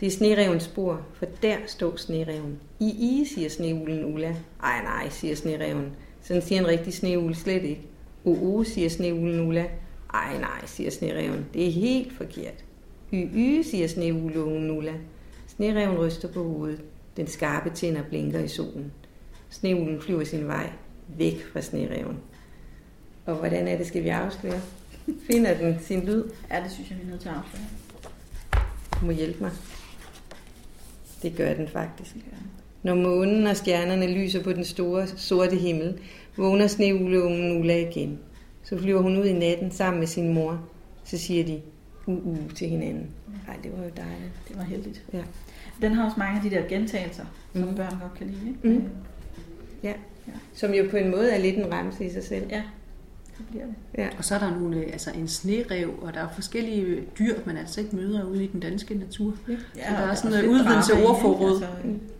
Det er snerevens spor, for der står snereven. I I, siger sneuglen Ulla. Ej nej, siger snereven. Sådan siger en rigtig sneugle slet ikke. O, siger sneuglen Ulla. Ej nej, siger snereven. Det er helt forkert. Y, y, siger sneuglen Ulla. Snereven ryster på hovedet. Den skarpe tænder blinker i solen. Sneuglen flyver sin vej væk fra snereven. Og hvordan er det, skal vi afsløre? Finder den sin lyd? Ja, det synes jeg, vi er nødt til at afsløre. Du må hjælpe mig. Det gør den faktisk. Når månen og stjernerne lyser på den store, sorte himmel, vågner sneuleungen Ulla igen. Så flyver hun ud i natten sammen med sin mor. Så siger de uh, uh til hinanden. Nej, det var jo dejligt. Det var heldigt. Ja. Den har også mange af de der gentagelser, som Mhm. børn godt kan lide. Ikke? Mhm. Øh, Som jo på en måde er lidt en ramse i sig selv. Ja. det bliver det. Ja. Og så er der nogle, øh, altså en snerev, og der er forskellige øh, dyr, man altså ikke møder ude i den danske natur. Ja. Så der er og sådan noget lidt udvidelse ordforråd. Altså,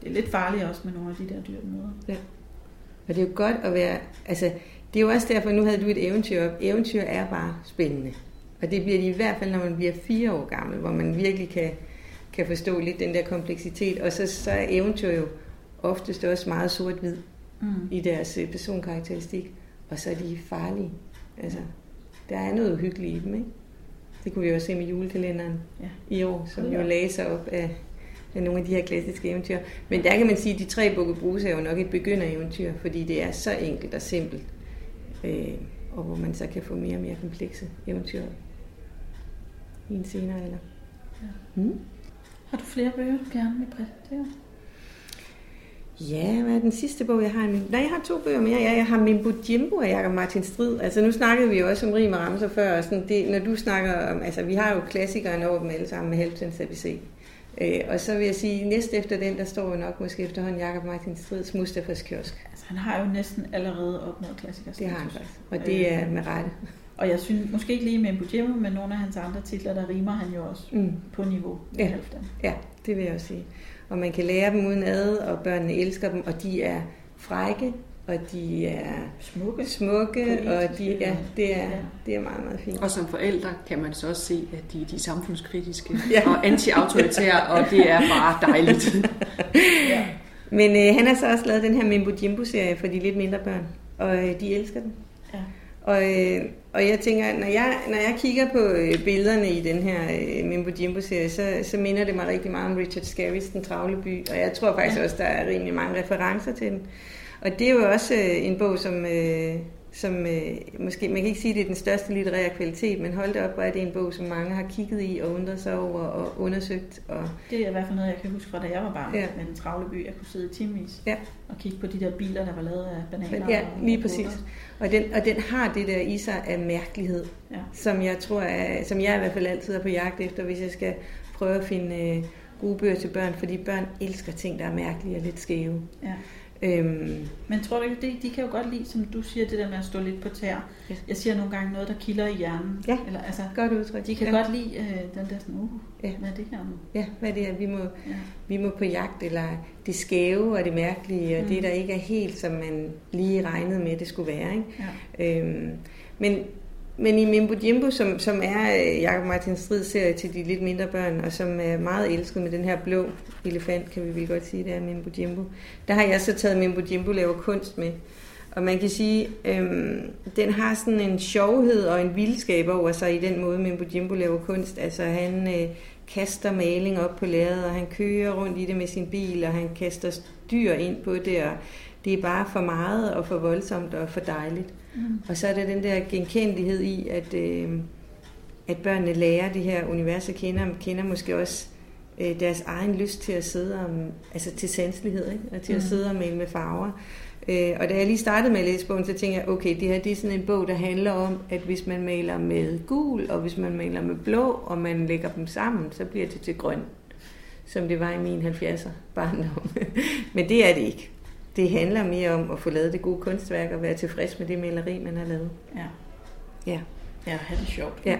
det er lidt farligt også med nogle af de der dyr, du møder. Og det er jo godt at være, altså det er jo også derfor, nu havde du et eventyr op. Eventyr er bare spændende. Og det bliver de i hvert fald, når man bliver fire år gammel, hvor man virkelig kan, kan forstå lidt den der kompleksitet. Og så, så er eventyr jo oftest også meget sort-hvid Mm. i deres øh, personkarakteristik. Og så er de farlige. Altså, der er noget uhyggeligt i dem, ikke? Det kunne vi også se med julekalenderen Ja. i år, som jo lagde sig op af, af nogle af de her klassiske eventyr. Men der kan man sige, at de tre bukke bruse er jo nok et begyndereventyr, fordi det er så enkelt og simpelt. Øh, og hvor man så kan få mere og mere komplekse eventyr i en senere alder. Ja. Mm. Har du flere bøger, du gerne vil præsentere? Ja, hvad er den sidste bog, jeg har? Nej, jeg har to bøger mere. Ja, jeg har Mimbo Jimbo af Jacob Martin Strid. Altså, nu snakkede vi jo også om rim og ramser før. Og sådan det, når du snakker om... Altså, vi har jo klassikeren over dem alle sammen med Halvtens ABC. Øh, og så vil jeg sige, næst efter den, der står jo nok måske efterhånden Jacob Martin Strids Mustafas Kiosk. Altså, han har jo næsten allerede opnået klassikers. Det har han faktisk. Og det er med rette. Og jeg synes måske ikke lige med Mbujimo, men nogle af hans andre titler, der rimer han jo også Mm. på niveau med Ja. Halfdan. Ja, det vil jeg også sige. Og man kan lære dem uden ad, og børnene elsker dem, og de er frække, og de er Smukke. smukke, og de, ja, det er, det er meget, meget fint. Og som forældre kan man så også se, at de, de er samfundskritiske Ja. og anti-autoritære, og det er bare dejligt. Ja. Men øh, han har så også lavet den her Mimbo Jimbo-serie for de lidt mindre børn, og øh, de elsker den. Og, øh, og jeg tænker, når jeg, når jeg kigger på øh, billederne i den her øh, Mimbo Jimbo-serie, så, så minder det mig rigtig meget om Richard Scarry's Den Travle By, og jeg tror faktisk ja. også, der er rimelig mange referencer til den. Og det er jo også øh, en bog, som, øh, som øh, måske, man kan ikke sige, at det er den største litterære kvalitet, men hold det op, hvor er det en bog, som mange har kigget i og undret sig over og undersøgt. Og, Det er i hvert fald noget, jeg kan huske fra, da jeg var barn Ja. med den travle by. Jeg kunne sidde i timevis Ja. og kigge på de der biler, der var lavet af bananer. ja, og- lige og præcis. Og den, og den har det der i sig af mærkelighed, Ja. som jeg tror, er, som jeg i hvert fald altid er på jagt efter, hvis jeg skal prøve at finde øh, gode bøger til børn, fordi børn elsker ting, der er mærkelige og lidt skæve. Ja. Øhm, Men tror du ikke, de, de kan jo godt lide, som du siger, det der med at stå lidt på tær. Ja. Jeg siger nogle gange noget, der kilder i hjernen. Ja. Eller, altså, godt udtryk. de kan ja. godt lide øh, den der sådan, uh, Ja. hvad er det her nu? Ja, hvad det er, vi må, Ja. vi må på jagt, eller det skæve og det mærkelige, og Mm. det, der ikke er helt, som man lige regnede med, det skulle være. Ikke? Ja. Øhm, men, men i Mimbo Jimbo, som, som er øh, Jakob Martin Strid serie til de lidt mindre børn, og som er meget elsket med den her blå elefant, kan vi vel godt sige, det er Mimbo Jimbo. Der har jeg så taget Mimbo Jimbo laver kunst med. Og man kan sige, øhm, den har sådan en sjovhed og en vildskab over sig i den måde, Mimbo Jimbo laver kunst. Altså han øh, kaster maling op på lærredet, og han kører rundt i det med sin bil, og han kaster dyr ind på det, og det er bare for meget og for voldsomt og for dejligt. Mm. Og så er der den der genkendelighed i, at, øh, at børnene lærer det her univers at kende, og kender måske også øh, deres egen lyst til at sidde om, altså til sanselighed, ikke? og til at Mhm. sidde og male med farver. Øh, og da jeg lige startede med at læse bogen, så tænkte jeg, okay, det her det er sådan en bog, der handler om, at hvis man maler med gul, og hvis man maler med blå, og man lægger dem sammen, så bliver det til grøn, som det var i min 70'er barndom. Men det er det ikke. Det handler mere om at få lavet det gode kunstværk og være tilfreds med det maleri, man har lavet. Ja. Ja. Ja, have det sjovt. Ja.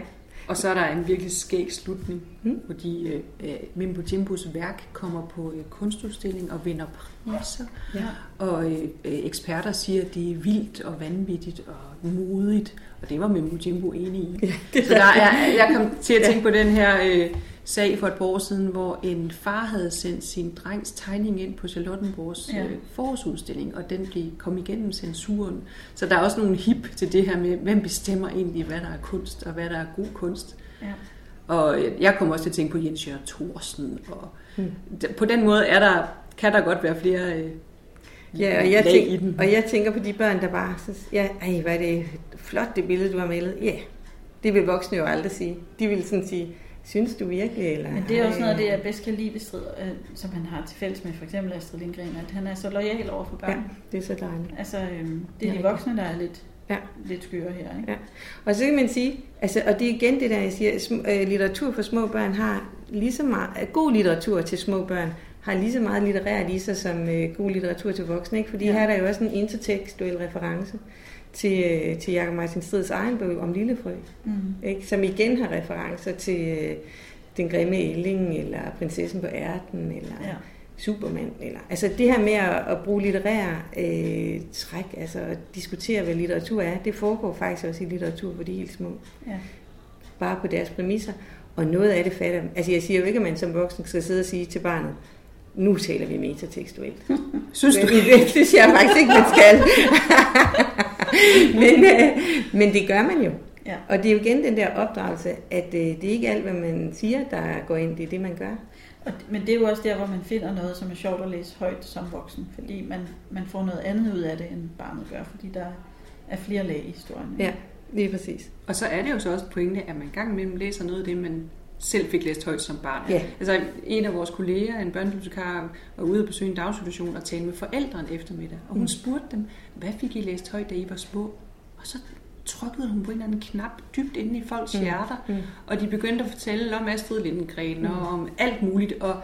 Og så er der en virkelig skæg slutning, Mm. fordi øh, øh, Mimbo Jimbos værk kommer på øh, kunstudstilling og vinder priser. Ja. Og øh, øh, eksperter siger, at det er vildt og vanvittigt og modigt. Og det var Mimbo Jimbo enig i. Ja, Så der er, jeg kom til at tænke på den her øh, sag for et par år siden, hvor en far havde sendt sin drengs tegning ind på Charlottenborgs Ja. øh, forårsudstilling, og den blev, kom igennem censuren. Så der er også nogle hip til det her med, hvem bestemmer egentlig, hvad der er kunst, og hvad der er god kunst. Ja. Og øh, jeg kommer også til at tænke på Jens Jørgen Thorsen. Og Mm. d- på den måde er der, kan der godt være flere øh, Ja, og jeg, lag i den. tænk, og jeg tænker på de børn, der bare så, ja, ej, hvad er det flot det billede, du har malet. Ja, det vil voksne jo aldrig sige. De vil sådan sige, synes du virkelig? Eller, Men det er også noget af det, jeg bedst kan lide ved Strid, øh, som han har til fælles med for eksempel Astrid Lindgren, at han er så lojal over for børn. Ja, det er så dejligt. Altså, øhm, det er Ja, de voksne, der er lidt, Ja. lidt skøre her. Ikke? Ja. Og så kan man sige, altså, og det er igen det der, jeg siger, øh, litteratur for små børn har lige så meget, øh, god litteratur til små børn har lige så meget litterært i sig som øh, god litteratur til voksne, ikke? fordi ja. her er der jo også en intertekstuel reference. Til, øh, til Jakob Martin Strids egen bog om Lillefrø, Mm. ikke? som igen har referencer til øh, Den grimme ælling, eller Prinsessen på ærten, eller Ja. Superman. Eller, altså det her med at, at bruge litterære øh, træk, altså at diskutere, hvad litteratur er, det foregår faktisk også i litteratur for de helt små. Ja. Bare på deres præmisser. Og noget af det fatter Altså jeg siger jo ikke, at man som voksen skal sidde og sige til barnet, nu taler vi metatekstuelt. Synes du? Men det synes jeg faktisk ikke, man skal. men, øh, men det gør man jo. Ja. Og det er jo igen den der opdragelse, at øh, det er ikke alt, hvad man siger, der går ind, det er det, man gør. Og, men det er jo også der, hvor man finder noget, som er sjovt at læse højt som voksen, fordi man, man får noget andet ud af det, end barnet gør, fordi der er flere lag i historien. Ja, lige præcis. Og så er det jo så også pointe, at man gang imellem læser noget af det, man selv fik læst højt som barn. Ja. Altså en af vores kolleger, en børnebibliotekar, var ude og besøge en daginstitution og tale med forældrene eftermiddag. Og hun Mm. spurgte dem, hvad fik I læst højt, da I var små? Og så trykkede hun på en eller anden knap dybt inde i folks Mm. hjerter. Mm. Og de begyndte at fortælle om Astrid Lindgren Mm. og om alt muligt. Og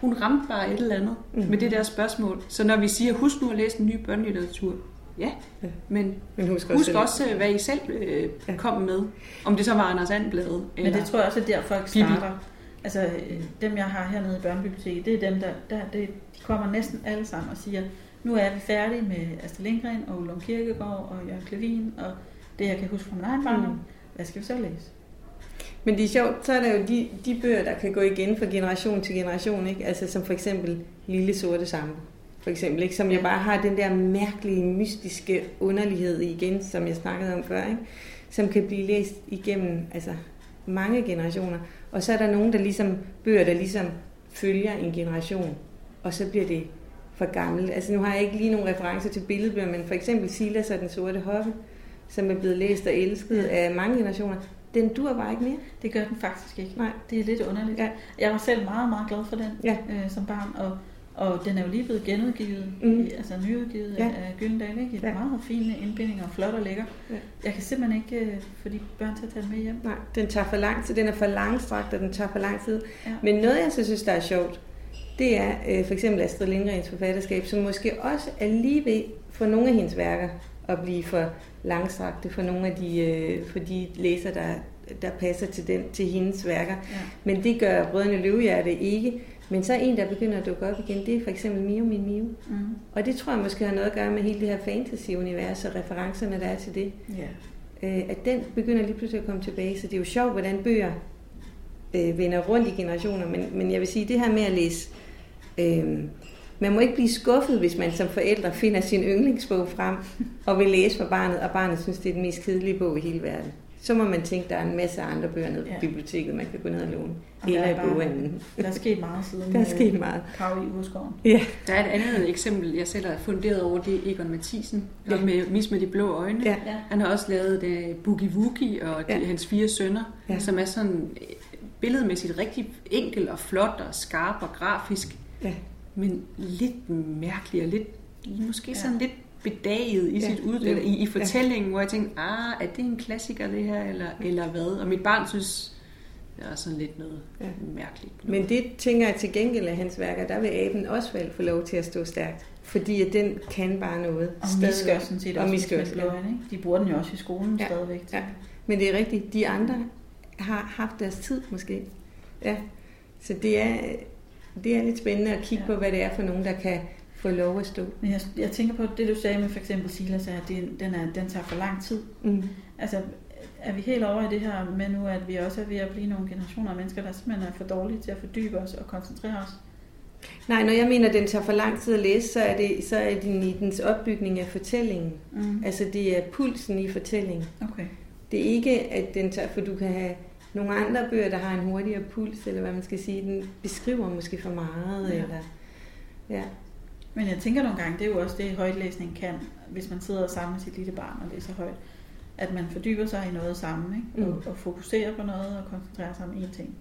hun ramte bare et eller andet Mm. med det der spørgsmål. Så når vi siger, husk nu at læse en ny børnelitteratur. Ja, men Men husk Husk at- også, øh, hvad I selv øh, Ja. kom med. Om det så var Anders Andblad. Men det tror jeg også er der, folk Bibi. starter. Altså, øh, dem jeg har hernede i børnebiblioteket, det er dem, der, der det, de kommer næsten alle sammen og siger, nu er vi færdige med Astrid Lindgren og Ullum Kirkegaard og Jørgen Klevin, og det jeg kan huske fra min egen barndom. Mm. Hvad skal vi så læse? Men det er sjovt, så er der jo de, de bøger, der kan gå igen fra generation til generation, ikke? Altså som for eksempel Lille Sorte Sambo, for eksempel, ikke? Som Ja. bare har den der mærkelige, mystiske underlighed igen, som jeg snakkede om før, ikke? Som kan blive læst igennem altså, mange generationer. Og så er der nogen, der ligesom, bøger, der ligesom følger en generation, og så bliver det for gammelt. Altså nu har jeg ikke lige nogen referencer til billedbøger, men for eksempel Silas og den sorte hoppe, som er blevet læst og elsket af mange generationer, den dur bare ikke mere. Det gør den faktisk ikke. Nej. Det er lidt underligt. Ja. Jeg var selv meget, meget glad for den Ja. øh, som barn, og, og den er jo lige blevet genudgivet, Mm. altså nyudgivet Ja. af Gyldendal, ikke? I Ja. ja. meget fine indbindinger, flot og lækker. Ja. Jeg kan simpelthen ikke øh, få de børn til at tage den med hjem. Nej, den tager for lang tid. Den er for langstrakt, og den tager for lang tid. Ja. Men noget, jeg så synes, der er sjovt, det er øh, for eksempel Astrid Lindgrens forfatterskab, som måske også er lige ved for nogle af hendes værker at blive for langstrakte for nogle af de, øh, for de læser, der, der passer til, den, til hendes værker. Ja. Men det gør Brødrene Løvehjerte ikke. Men så en, der begynder at dukke op igen, det er for eksempel Mio Min Mio. Mm. Og det tror jeg måske har noget at gøre med hele det her fantasy-univers og referencerne, der er til det. Ja. øh, at den begynder lige pludselig at komme tilbage. Så det er jo sjovt, hvordan bøger øh, vender rundt i generationer. Men, men jeg vil sige, det her med at læse... Øh, man må ikke blive skuffet, hvis man som forældre finder sin yndlingsbog frem og vil læse for barnet, og barnet synes, det er den mest kedelige bog i hele verden. Så må man tænke, der er en masse andre bøger nede på Ja. biblioteket, man kan gå ned og låne. Eller er i boghandlen. Der er sket meget siden Der er øh, sket meget. Krav i Urskoven. Ja, Der er et andet eksempel, jeg selv har funderet over, det er Egon Mathisen, Ja. med Mis med de blå øjne. ja. Han har også lavet uh, Boogie Woogie og de, Ja. hans fire sønner, Ja. som er sådan øh, billedmæssigt rigtig enkel og flot og skarp og grafisk, ja. men lidt mærkelig og lidt, måske Ja. sådan lidt bedaget i, Ja. sit ud, i, i Ja. fortællingen, hvor jeg tænkte, ah, er det en klassiker det her, eller, eller hvad? Og mit barn synes, det er sådan lidt noget Ja. ja. mærkeligt. noget. Men det tænker jeg til gengæld af hans værker, der vil aben også få lov til at stå stærkt. Fordi at den kan bare noget. Og Stadig. Misk gør sådan set Og også øjne, ikke? De bruger den jo også i skolen Ja. stadigvæk. Ja. Men det er rigtigt, de andre har haft deres tid måske. Ja. Så det er, det er lidt spændende at kigge ja. Ja. på, hvad det er for nogen, der kan få lov at stå. Men jeg, jeg tænker på det, du sagde med for eksempel Silas, at det, den, er, den tager for lang tid. Mm. Altså, er vi helt over i det her med nu, at vi også er ved at blive nogle generationer af mennesker, der simpelthen er for dårlige til at fordybe os og koncentrere os? Nej, når jeg mener, at den tager for lang tid at læse, så er det, så er den i dens opbygning af fortællingen. Mm. Altså det er pulsen i fortællingen. Okay. Det er ikke, at den tager, for du kan have nogle andre bøger, der har en hurtigere puls, eller hvad man skal sige, den beskriver måske for meget, ja. eller... Ja. Men jeg tænker nogle gange, det er jo også det, højtlæsning kan, hvis man sidder sammen med sit lille barn og læser højt, at man fordyber sig i noget sammen, ikke? Og, Mm. og fokuserer på noget og koncentrerer sig om én ting.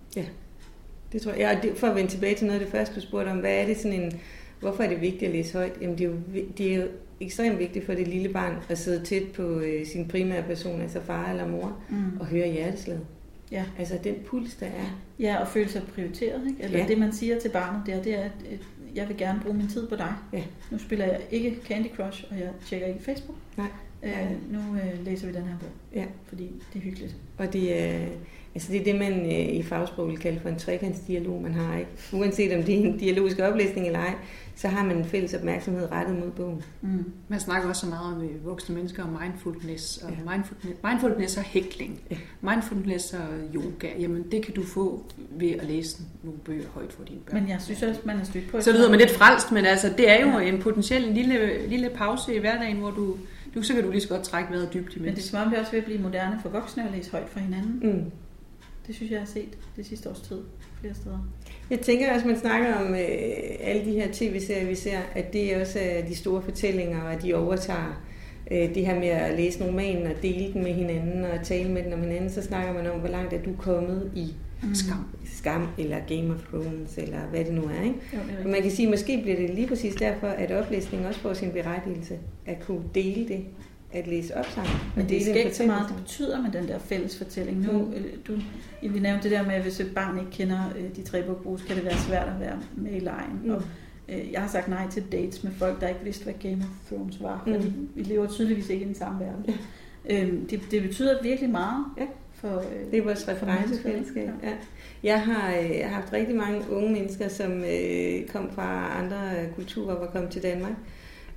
Det tror jeg. Ja, og det, for at vende tilbage til noget af det første, du spurgte om, hvad er det sådan en, hvorfor er det vigtigt at læse højt? Jamen det er jo, det er jo ekstremt vigtigt for det lille barn at sidde tæt på øh, sin primære person, altså far eller mor, Mm. og høre hjerteslaget. Ja. Altså den puls, der er. Ja, og føle sig prioriteret, ikke? Eller Ja. ja. det, man siger til barnet der, det er, at jeg vil gerne bruge min tid på dig. Ja. Nu spiller jeg ikke Candy Crush, og jeg tjekker ikke Facebook. Nej. Øh, nu øh, læser vi den her bog, Ja. fordi det er hyggeligt. Og det er, altså det er det, man øh, i fagsprog vil kalde for en trekantsdialog, man har. ikke. Uanset om det er en dialogisk oplæsning eller ej, så har man en fælles opmærksomhed rettet mod bogen. Mm. Man snakker også så meget om øh, voksne mennesker om mindfulness, og Ja. mindfulness, mindfulness og hækling. Ja. Mindfulness og yoga, jamen det kan du få ved at læse nogle bøger højt for dine børn. Men jeg synes også, man er stødt på... Så lyder man lidt frelst, men altså, det er jo en potentiel lille, lille pause i hverdagen, hvor du, du så kan du lige så godt trække vejret dybt Men det er imens. som om, vi også vil blive moderne for voksne at læse højt for hinanden. Mm. Det synes jeg, jeg har set det sidste års tid flere steder. Jeg tænker også, man snakker om øh, alle de her tv-serier, vi ser, at det også er de store fortællinger, og at de overtager øh, det her med at læse romanen og dele den med hinanden og tale med den om hinanden. Så snakker man om, hvor langt er du kommet i Mm. Skam. Skam eller Game of Thrones eller hvad det nu er. Ikke? Jo, det er man kan sige, at måske bliver det lige præcis derfor, at oplæsning også får sin berettigelse. At kunne dele det, at læse op sammen. Men og det er ikke så meget, det betyder med den der fælles fortælling. Nu, Mm. øh, du, vi nævnte det der med, at hvis et barn ikke kender øh, de tre bogbrus, kan det være svært at være med i lejen. Mm. Og, øh, jeg har sagt nej til dates med folk, der ikke vidste, hvad Game of Thrones var, Mm. fordi vi lever tydeligvis ikke i den samme verden. Ja. Øhm, det, det betyder virkelig meget Ja. for øh, Det er vores referencefællesskab. Ja. Jeg har øh, haft rigtig mange unge mennesker, som øh, kom fra andre øh, kulturer, var kommet til Danmark.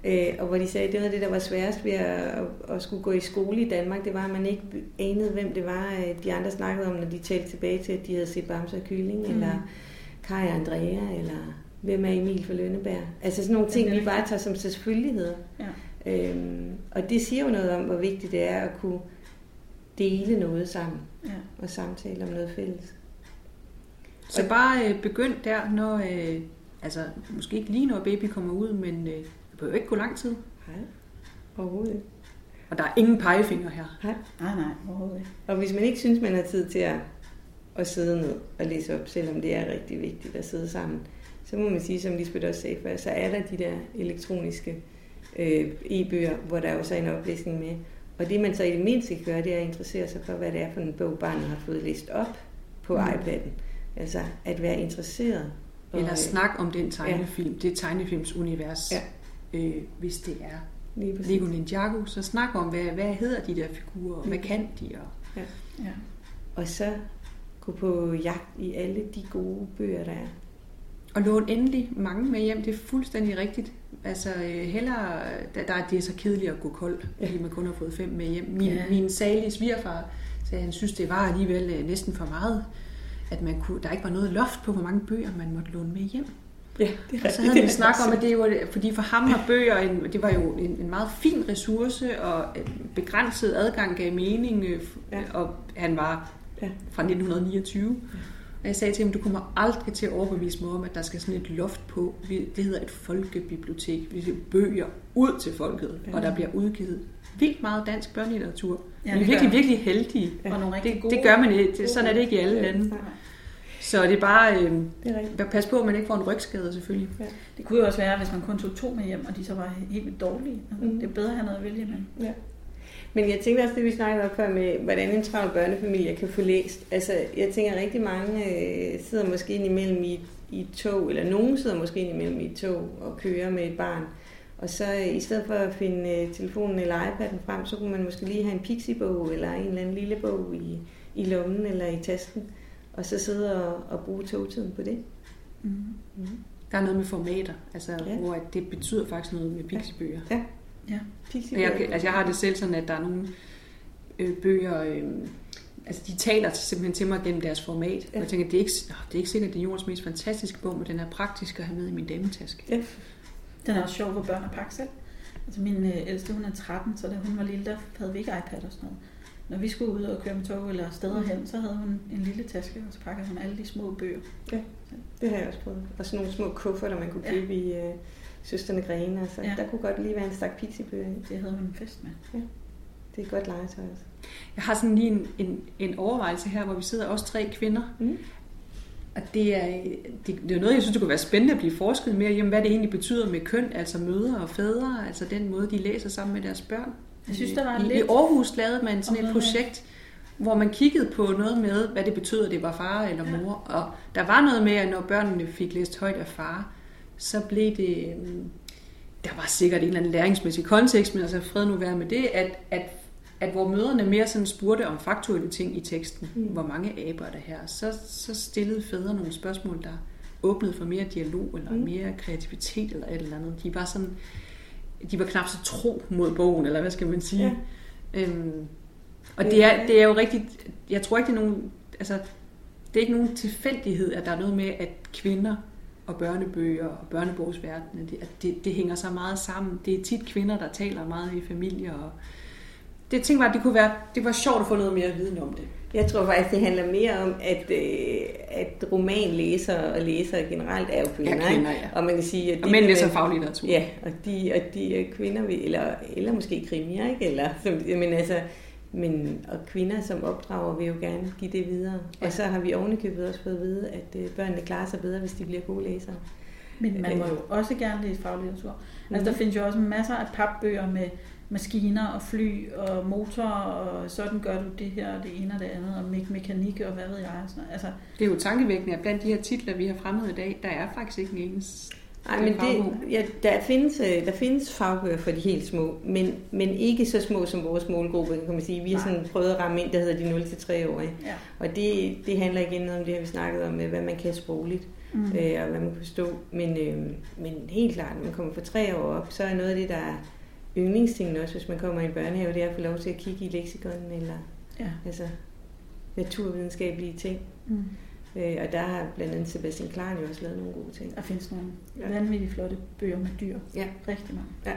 Øh, og hvor de sagde, at det var det, der var sværest ved at, at, at skulle gå i skole i Danmark. Det var, at man ikke anede, hvem det var, øh, de andre snakkede om, når de talte tilbage til, at de havde set Bamse og Kylling, mm. eller Kai og Andrea, eller hvem er Emil for Lønneberg. Altså sådan nogle ting, vi bare tager som selvfølgeligheder. Ja. Øhm, og det siger jo noget om, hvor vigtigt det er at kunne dele noget sammen Ja. og samtale om noget fælles. Så bare øh, begynd der, når, øh, altså måske ikke lige når baby kommer ud, men øh, det behøver ikke gå lang tid. Nej, overhovedet ikke. Og der er ingen pegefinger her. Nej. Nej, nej, overhovedet ikke. Og hvis man ikke synes, man har tid til at, at sidde ned og læse op, selvom det er rigtig vigtigt at sidde sammen, så må man sige, som Lisbeth også sagde før, så er der de der elektroniske øh, e-bøger, hvor der også er en oplæsning med. Og det man så i det mindste kan gøre, det er at interessere sig for, hvad det er for en bog, barnet har fået læst op på Mm. iPad'en. Altså at være interesseret. Og, Eller snak om den tegnefilm, ja. det tegnefilmsunivers. Ja. Øh, hvis det er Lige præcis. Lego Ninjago, så snak om, hvad, hvad hedder de der figurer, og hvad Mm. kan de? Og Ja. Og så gå på jagt i alle de gode bøger, der er. Og lån endelig mange med hjem, det er fuldstændig rigtigt. Altså øh, hellere, der, der, det er så kedeligt at gå kold, fordi man kun har fået fem med hjem. Min, Ja. ja. min salige svigerfar sagde, at han synes, det var alligevel øh, næsten for meget, at man kunne, der ikke var noget loft på, hvor mange bøger man måtte låne med hjem. Ja, det Og så havde vi snakket om, at det var, fordi for ham var bøger, en, det var jo en, en meget fin ressource, og en begrænset adgang gav mening, øh, Ja. og han var Ja. fra 1929. Og jeg sagde til ham, du kommer aldrig til at overbevise mig om, at der skal sådan et loft på. Det hedder et folkebibliotek. Vi bøger ud til folket, Ja. og der bliver udgivet vildt meget dansk børnelitteratur. Ja, Ja, vi er virkelig, virkelig heldige. Ja. Og nogle Det, gode. det gør man ikke. Sådan er det ikke i alle Ja. lande. Nej, Så det er bare... Øh, det er rigtigt. pas på, at man ikke får en rygskade, selvfølgelig. Det kunne jo også være, hvis man kun tog to med hjem, og de så var helt vildt dårlige. Altså, Mm. Det er bedre at have noget at vælge med. Ja. Men jeg tænker også det, vi snakkede om før med, hvordan en travl børnefamilie kan få læst. Altså, jeg tænker, at rigtig mange øh, sidder måske indimellem i, i et tog, eller nogen sidder måske indimellem i et tog og kører med et barn. Og så øh, i stedet for at finde øh, telefonen eller iPad'en frem, så kunne man måske lige have en pixibog eller en eller anden lille bog i, i lommen eller i tasken. Og så sidde og, og bruge togtiden på det. Mm. Mm. Der er noget med formater, altså, Ja. ja. hvor at det betyder faktisk noget med pixibøger. Ja. Og Pixibog. jeg, altså, jeg har det selv sådan, at der er nogle øh, bøger, øh, altså de taler simpelthen til mig gennem deres format. Ja. Ja. Og jeg tænker, det er, ikke, åh, det er ikke sikkert, det er jordens mest fantastiske bog, men den er praktisk at have med i min dametaske. Den er også sjov for børn at pakke selv. Altså min øh, ældste, hun er 13, så da hun var lille, der havde vi ikke iPad og sådan noget. Når vi skulle ud og køre med tog eller steder hen, så havde hun en lille taske, og så pakkede hun alle de små bøger. Det har jeg også prøvet. Og sådan nogle små kufferter, man kunne Ja. købe i øh, Søsterne Grene. Altså, Ja. ja. Der kunne godt lige være en stak pixibøger i. Det havde hun en fest med. Det er et godt legetøj også. Jeg har sådan lige en, en, en overvejelse her, hvor vi sidder også tre kvinder. Mm. Og det er, det, det er noget, jeg synes, det kunne være spændende at blive forsket mere i, hvad det egentlig betyder med køn, altså mødre og fædre, altså den måde, de læser sammen med deres børn. Jeg synes, der var I, lidt- I Aarhus lavede man sådan et projekt, hvor man kiggede på noget med, hvad det betød, at det var far eller Ja. mor. Og der var noget med, at når børnene fik læst højt af far, så blev det... øhm, der var sikkert en eller anden læringsmæssig kontekst, men altså fred nu være med det, at, at, at hvor møderne mere sådan spurgte om faktuelle ting i teksten, mm. hvor mange aber er der her, så, så stillede fædre nogle spørgsmål, der åbnede for mere dialog, eller mm. mere kreativitet, eller et eller andet. De var sådan, de var knap så tro mod bogen, eller hvad skal man sige. Ja. Øhm, og det er, det er jo rigtigt, jeg tror ikke, det er nogen, altså, det er ikke nogen tilfældighed, at der er noget med, at kvinder og børnebøger og børnebogsverdenen, det, det, det hænger så meget sammen. Det er tit kvinder, der taler meget i familier. Og det tænkte jeg, at det kunne være, det var sjovt at få noget mere viden om det. Jeg tror faktisk, det handler mere om, at, øh, at romanlæsere og læsere generelt er jo kvinder. Ja, kvinder, ja. Og man kan sige, at og mænd læser faglitteratur. Ja, og de, og de er kvinder, eller, eller måske krimier, ikke? Eller, som, men altså, men, og kvinder som opdrager vil jo gerne give det videre. Ja. Og så har vi ovenikøbet også fået at vide, at øh, børnene klarer sig bedre, hvis de bliver gode læsere. Men man må jo også gerne læse faglitteratur. Mm-hmm. Altså der mhm. findes jo også masser af papbøger med maskiner og fly og motorer, og sådan gør du det her, det ene og det andet, og me- mekanik og hvad ved jeg. Sådan. Altså, det er jo tankevækkende, at blandt de her titler, vi har fremmet i dag, der er faktisk ikke en eneste Nej, men det, ja, der, findes, øh, der findes fagbøger for de helt små, men, men ikke så små som vores målgruppe, kan man sige. Vi har sådan prøvet at ramme ind, der hedder de 0-3-årige. Ja. Og det, det handler igen om det, har vi snakket om, hvad man kan sprogligt, mm. øh, og hvad man kan forstå. Men, øh, men helt klart, når man kommer fra tre år op, så er noget af det, der er yndlingstingen også, hvis man kommer i en børnehave, det er at få lov til at kigge i leksikonen, eller ja. altså, naturvidenskabelige ting. Mm. Øh, og der har blandt andet Sebastian Klein jo også lavet nogle gode ting. Der findes nogle ja. vanvittigt flotte bøger med dyr. Ja. Rigtig mange. Ja.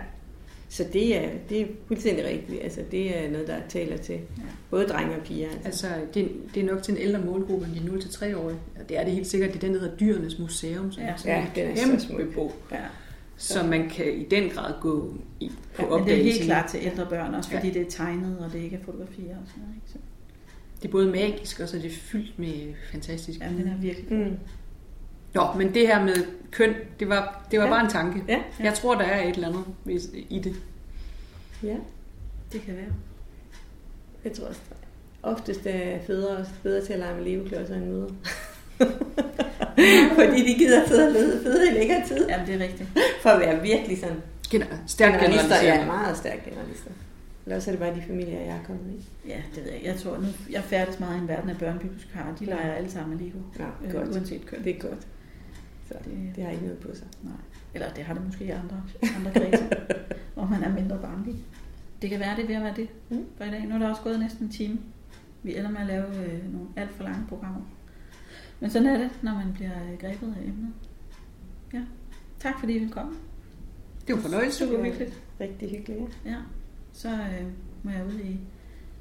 Så det er, det er fuldstændig rigtigt. Altså, det er noget, der taler til ja. både drenge og piger. Altså, altså det, det er nok til en ældre målgruppe end de 0-3-årige. Det er det helt sikkert. Det er den, der hedder Dyrenes Museum, som ja. er sådan ja, en kæmpe så bog. Ja. Som man kan i den grad gå i, på ja, Men det er helt klart til ældre børn også, fordi ja. det er tegnet, og det ikke er fotografier og sådan noget. Ikke? Så. Det er både magisk, og så er det fyldt med fantastisk. Ja, den er virkelig mm. Jo, men det her med køn, det var, det var ja. bare en tanke. Ja, ja. Jeg tror, der er et eller andet i det. Ja, det kan være. Jeg tror også, oftest er fædre også bedre til at lege med leveklodser end møder. Fordi de gider sidde og føde i længere tid. Jamen, det er rigtigt. For at være virkelig sådan... Gener- stærk generalister. Ja, meget stærk generalister. Eller også er det bare de familier, jeg er kommet i. Ja, det ved jeg. Jeg tror, nu, jeg færdes meget i en verden af børnebibliotekarer. De leger alle sammen med Lego. Ja, øh, godt. Uanset køn. Det er godt. Så det, det har ikke noget på sig. Nej. Eller det har det måske i andre, andre kredse, hvor man er mindre barnlig. Det kan være, det er ved at være det mm. for i dag. Nu er der også gået næsten en time. Vi ender med at lave øh, nogle alt for lange programmer. Men sådan er det, når man bliver grebet af emnet. Ja. Tak fordi I kom. Det var fornøjelse. Super hyggeligt. Rigtig hyggeligt. Ja. Så øh, må jeg ud i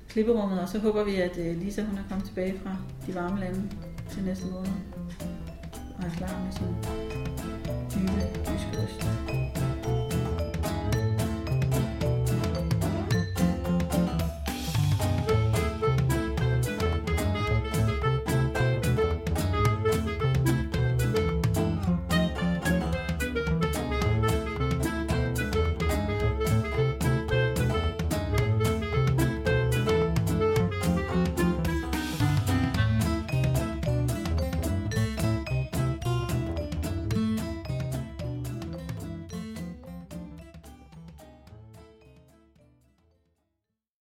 klipperummet, og så håber vi, at øh, Lisa hun er kommet tilbage fra de varme lande til næste måned. Og er klar med sin dybe jyske.